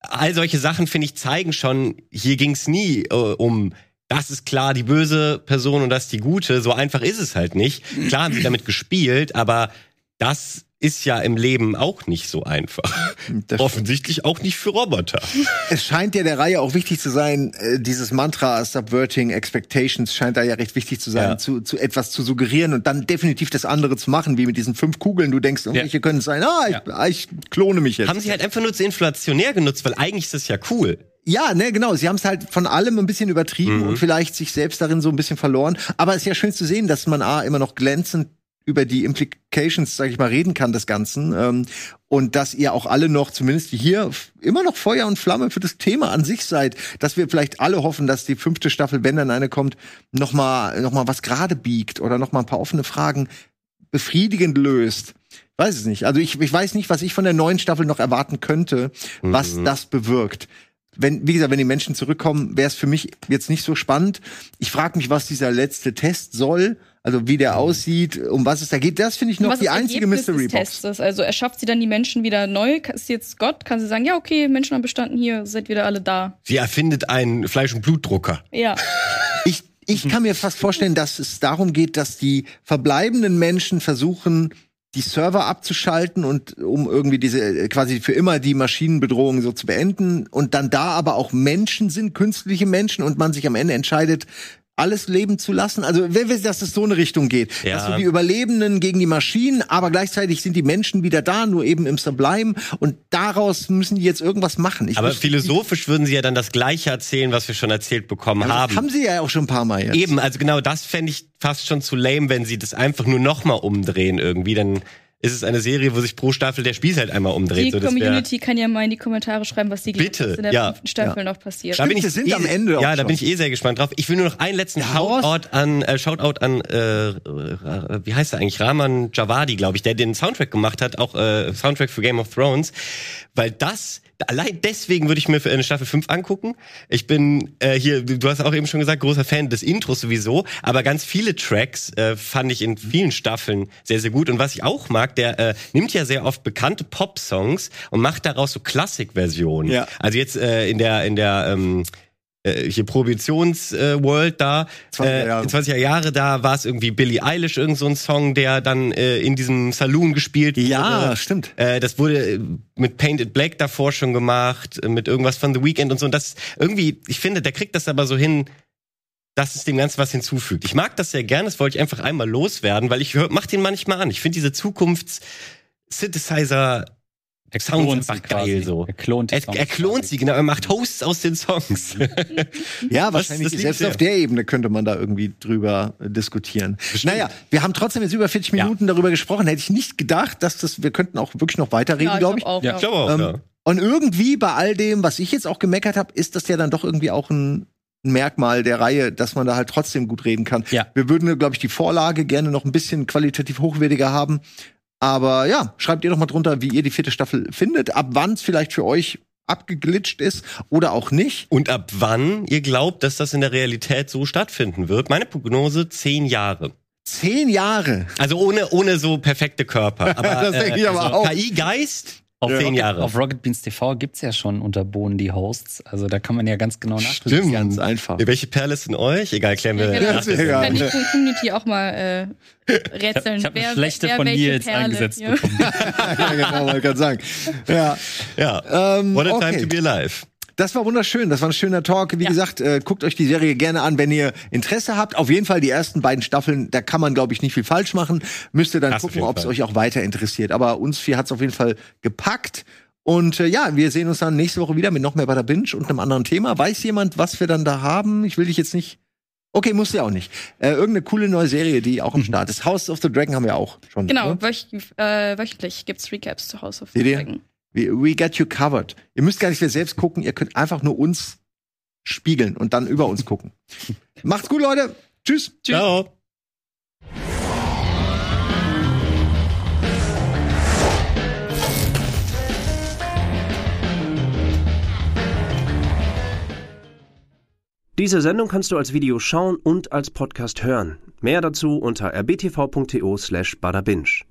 All solche Sachen, finde ich, zeigen schon, hier ging es nie äh, um, das ist klar die böse Person und das die gute. So einfach ist es halt nicht. Klar haben sie damit gespielt, aber das ist ja im Leben auch nicht so einfach. Offensichtlich auch nicht für Roboter. Es scheint ja der Reihe auch wichtig zu sein, äh, dieses Mantra Subverting Expectations scheint da ja recht wichtig zu sein, Ja. zu, zu etwas zu suggerieren und dann definitiv das andere zu machen, wie mit diesen fünf Kugeln. Du denkst, welche können es sein? Ah, ich, ah, ich klone mich jetzt. Haben sie halt einfach nur zu inflationär genutzt, weil eigentlich ist das ja cool. Ja, ne, genau. Sie haben es halt von allem ein bisschen übertrieben Mhm. und vielleicht sich selbst darin so ein bisschen verloren. Aber es ist ja schön zu sehen, dass man A, immer noch glänzend über die Implications, sag ich mal, reden kann des Ganzen. Ähm, und dass ihr auch alle noch, zumindest hier, immer noch Feuer und Flamme für das Thema an sich seid. Dass wir vielleicht alle hoffen, dass die fünfte Staffel, wenn dann eine kommt, noch mal, noch mal was gerade biegt oder noch mal ein paar offene Fragen befriedigend löst. Weiß es nicht. Also ich, ich weiß nicht, was ich von der neuen Staffel noch erwarten könnte, was Mhm. das bewirkt. Wenn, wie gesagt, wenn die Menschen zurückkommen, wäre es für mich jetzt nicht so spannend. Ich frage mich, was dieser letzte Test soll, also wie der aussieht, um was es da geht. Das finde ich noch Was die ist einzige Ergebnis Mystery Box. Testes? Also erschafft sie dann die Menschen wieder neu? Ist sie jetzt Gott? Kann sie sagen, ja, okay, Menschen haben bestanden hier, seid wieder alle da. Sie erfindet einen Fleisch- und Blutdrucker. Ja. Ich, ich kann mir fast vorstellen, dass es darum geht, dass die verbleibenden Menschen versuchen, die Server abzuschalten und um irgendwie diese äh, quasi für immer die Maschinenbedrohung so zu beenden und dann da aber auch Menschen sind, künstliche Menschen und man sich am Ende entscheidet, alles leben zu lassen. Also wer will, dass es so eine Richtung geht. Ja. Dass so die Überlebenden gegen die Maschinen, aber gleichzeitig sind die Menschen wieder da, nur eben im Sublime und daraus müssen die jetzt irgendwas machen. Ich Aber wüsste- philosophisch würden sie ja dann das Gleiche erzählen, was wir schon erzählt bekommen Aber haben. das haben sie ja auch schon ein paar Mal jetzt. Eben, also genau das fände ich fast schon zu lame, wenn sie das einfach nur nochmal umdrehen irgendwie. Dann ist es eine Serie, wo sich pro Staffel der Spieß halt einmal umdreht. Die so, Community kann ja mal in die Kommentare schreiben, was sie glauben, Bitte, was in der ja. fünften Staffel noch passiert. Da bin ich wir sind eh, am Ende auch Ja, da schon. bin ich eh sehr gespannt drauf. Ich will nur noch einen letzten Ja. Shoutout an, äh, Shoutout an, äh, äh, wie heißt er eigentlich? Rahman Javadi, glaube ich, der den Soundtrack gemacht hat, auch äh, Soundtrack für Game of Thrones, weil das Allein deswegen würde ich mir für eine Staffel 5 angucken. Ich bin äh, hier, du hast auch eben schon gesagt, großer Fan des Intros sowieso, aber ganz viele Tracks äh, fand ich in vielen Staffeln sehr, sehr gut. Und was ich auch mag, der äh, nimmt ja sehr oft bekannte Pop-Songs und macht daraus so Klassik-Versionen. Ja. Also jetzt äh, in der, in der ähm, äh, hier Prohibitions-World äh, World da, 20er äh, Jahre. 20er Jahre da war es irgendwie Billie Eilish, irgend so ein Song, der dann äh, in diesem Saloon gespielt Ja, wurde. stimmt. Äh, das wurde mit Painted Black davor schon gemacht, mit irgendwas von The Weeknd und so. Und das irgendwie, ich finde, der kriegt das aber so hin, dass es dem Ganzen was hinzufügt. Ich mag das sehr gern, das wollte ich einfach einmal loswerden, weil ich mach den manchmal an. Ich finde diese Zukunfts-Synthesizer Er klont einfach sie quasi. geil so. Er klont die er, Songs er klont sie, genau. Er macht Hosts aus den Songs. Ja, Das- wahrscheinlich. ich selbst auf der Ebene könnte man da irgendwie drüber äh, diskutieren. Naja, wir haben trotzdem jetzt über 40 Ja. Minuten darüber gesprochen. Hätte ich nicht gedacht, dass das, wir könnten auch wirklich noch weiterreden, Ja, glaube ich. glaub auch, Ja. ja. Ich glaube auch, Ähm, ja. Und irgendwie bei all dem, was ich jetzt auch gemeckert habe, ist das ja dann doch irgendwie auch ein ein Merkmal der Reihe, dass man da halt trotzdem gut reden kann. Ja. Wir würden, glaube ich, die Vorlage gerne noch ein bisschen qualitativ hochwertiger haben. Aber ja, schreibt ihr doch mal drunter, wie ihr die vierte Staffel findet, ab wann es vielleicht für euch abgeglitscht ist oder auch nicht. Und ab wann ihr glaubt, dass das in der Realität so stattfinden wird? Meine Prognose zehn Jahre. Zehn Jahre. Also ohne, ohne so perfekte Körper. Aber, Das denke ich aber auch. KI-Geist, Auf, zehn Jahre. auf Rocket Beans TV gibt's ja schon unter Bohnen die Hosts. Also da kann man ja ganz genau. Das ist ganz einfach. Welche Perle ist in euch? Egal, klären wir. Ja, genau. das ist egal. Kann die Community auch mal äh, rätseln. Ich habe wer- eine schlechte wer von mir jetzt Perle eingesetzt hier- bekommen. ja, genau, wollte gerade sagen. Ja, Ja. ähm, What a okay. time to be alive. Das war wunderschön. Das war ein schöner Talk. Wie Ja. gesagt, äh, guckt euch die Serie gerne an, wenn ihr Interesse habt. Auf jeden Fall die ersten beiden Staffeln, da kann man, glaube ich, nicht viel falsch machen. Müsst ihr dann Das gucken, ob es euch auch weiter interessiert. Aber uns vier hat es auf jeden Fall gepackt. Und äh, ja, wir sehen uns dann nächste Woche wieder mit noch mehr bei der Binge und einem anderen Thema. Weiß jemand, was wir dann da haben? Ich will dich jetzt nicht. Okay, muss ja auch nicht. Äh, irgendeine coole neue Serie, die auch am Start ist. House of the Dragon haben wir auch schon. Genau, ne? wöch äh, wöchentlich gibt's Recaps zu House of the? Dragon. We, we got you covered. Ihr müsst gar nicht mehr selbst gucken, ihr könnt einfach nur uns spiegeln und dann über uns gucken. Macht's gut, Leute. Tschüss. Ciao. Diese Sendung kannst du als Video schauen und als Podcast hören. Mehr dazu unter rbtv.to slash badabinch.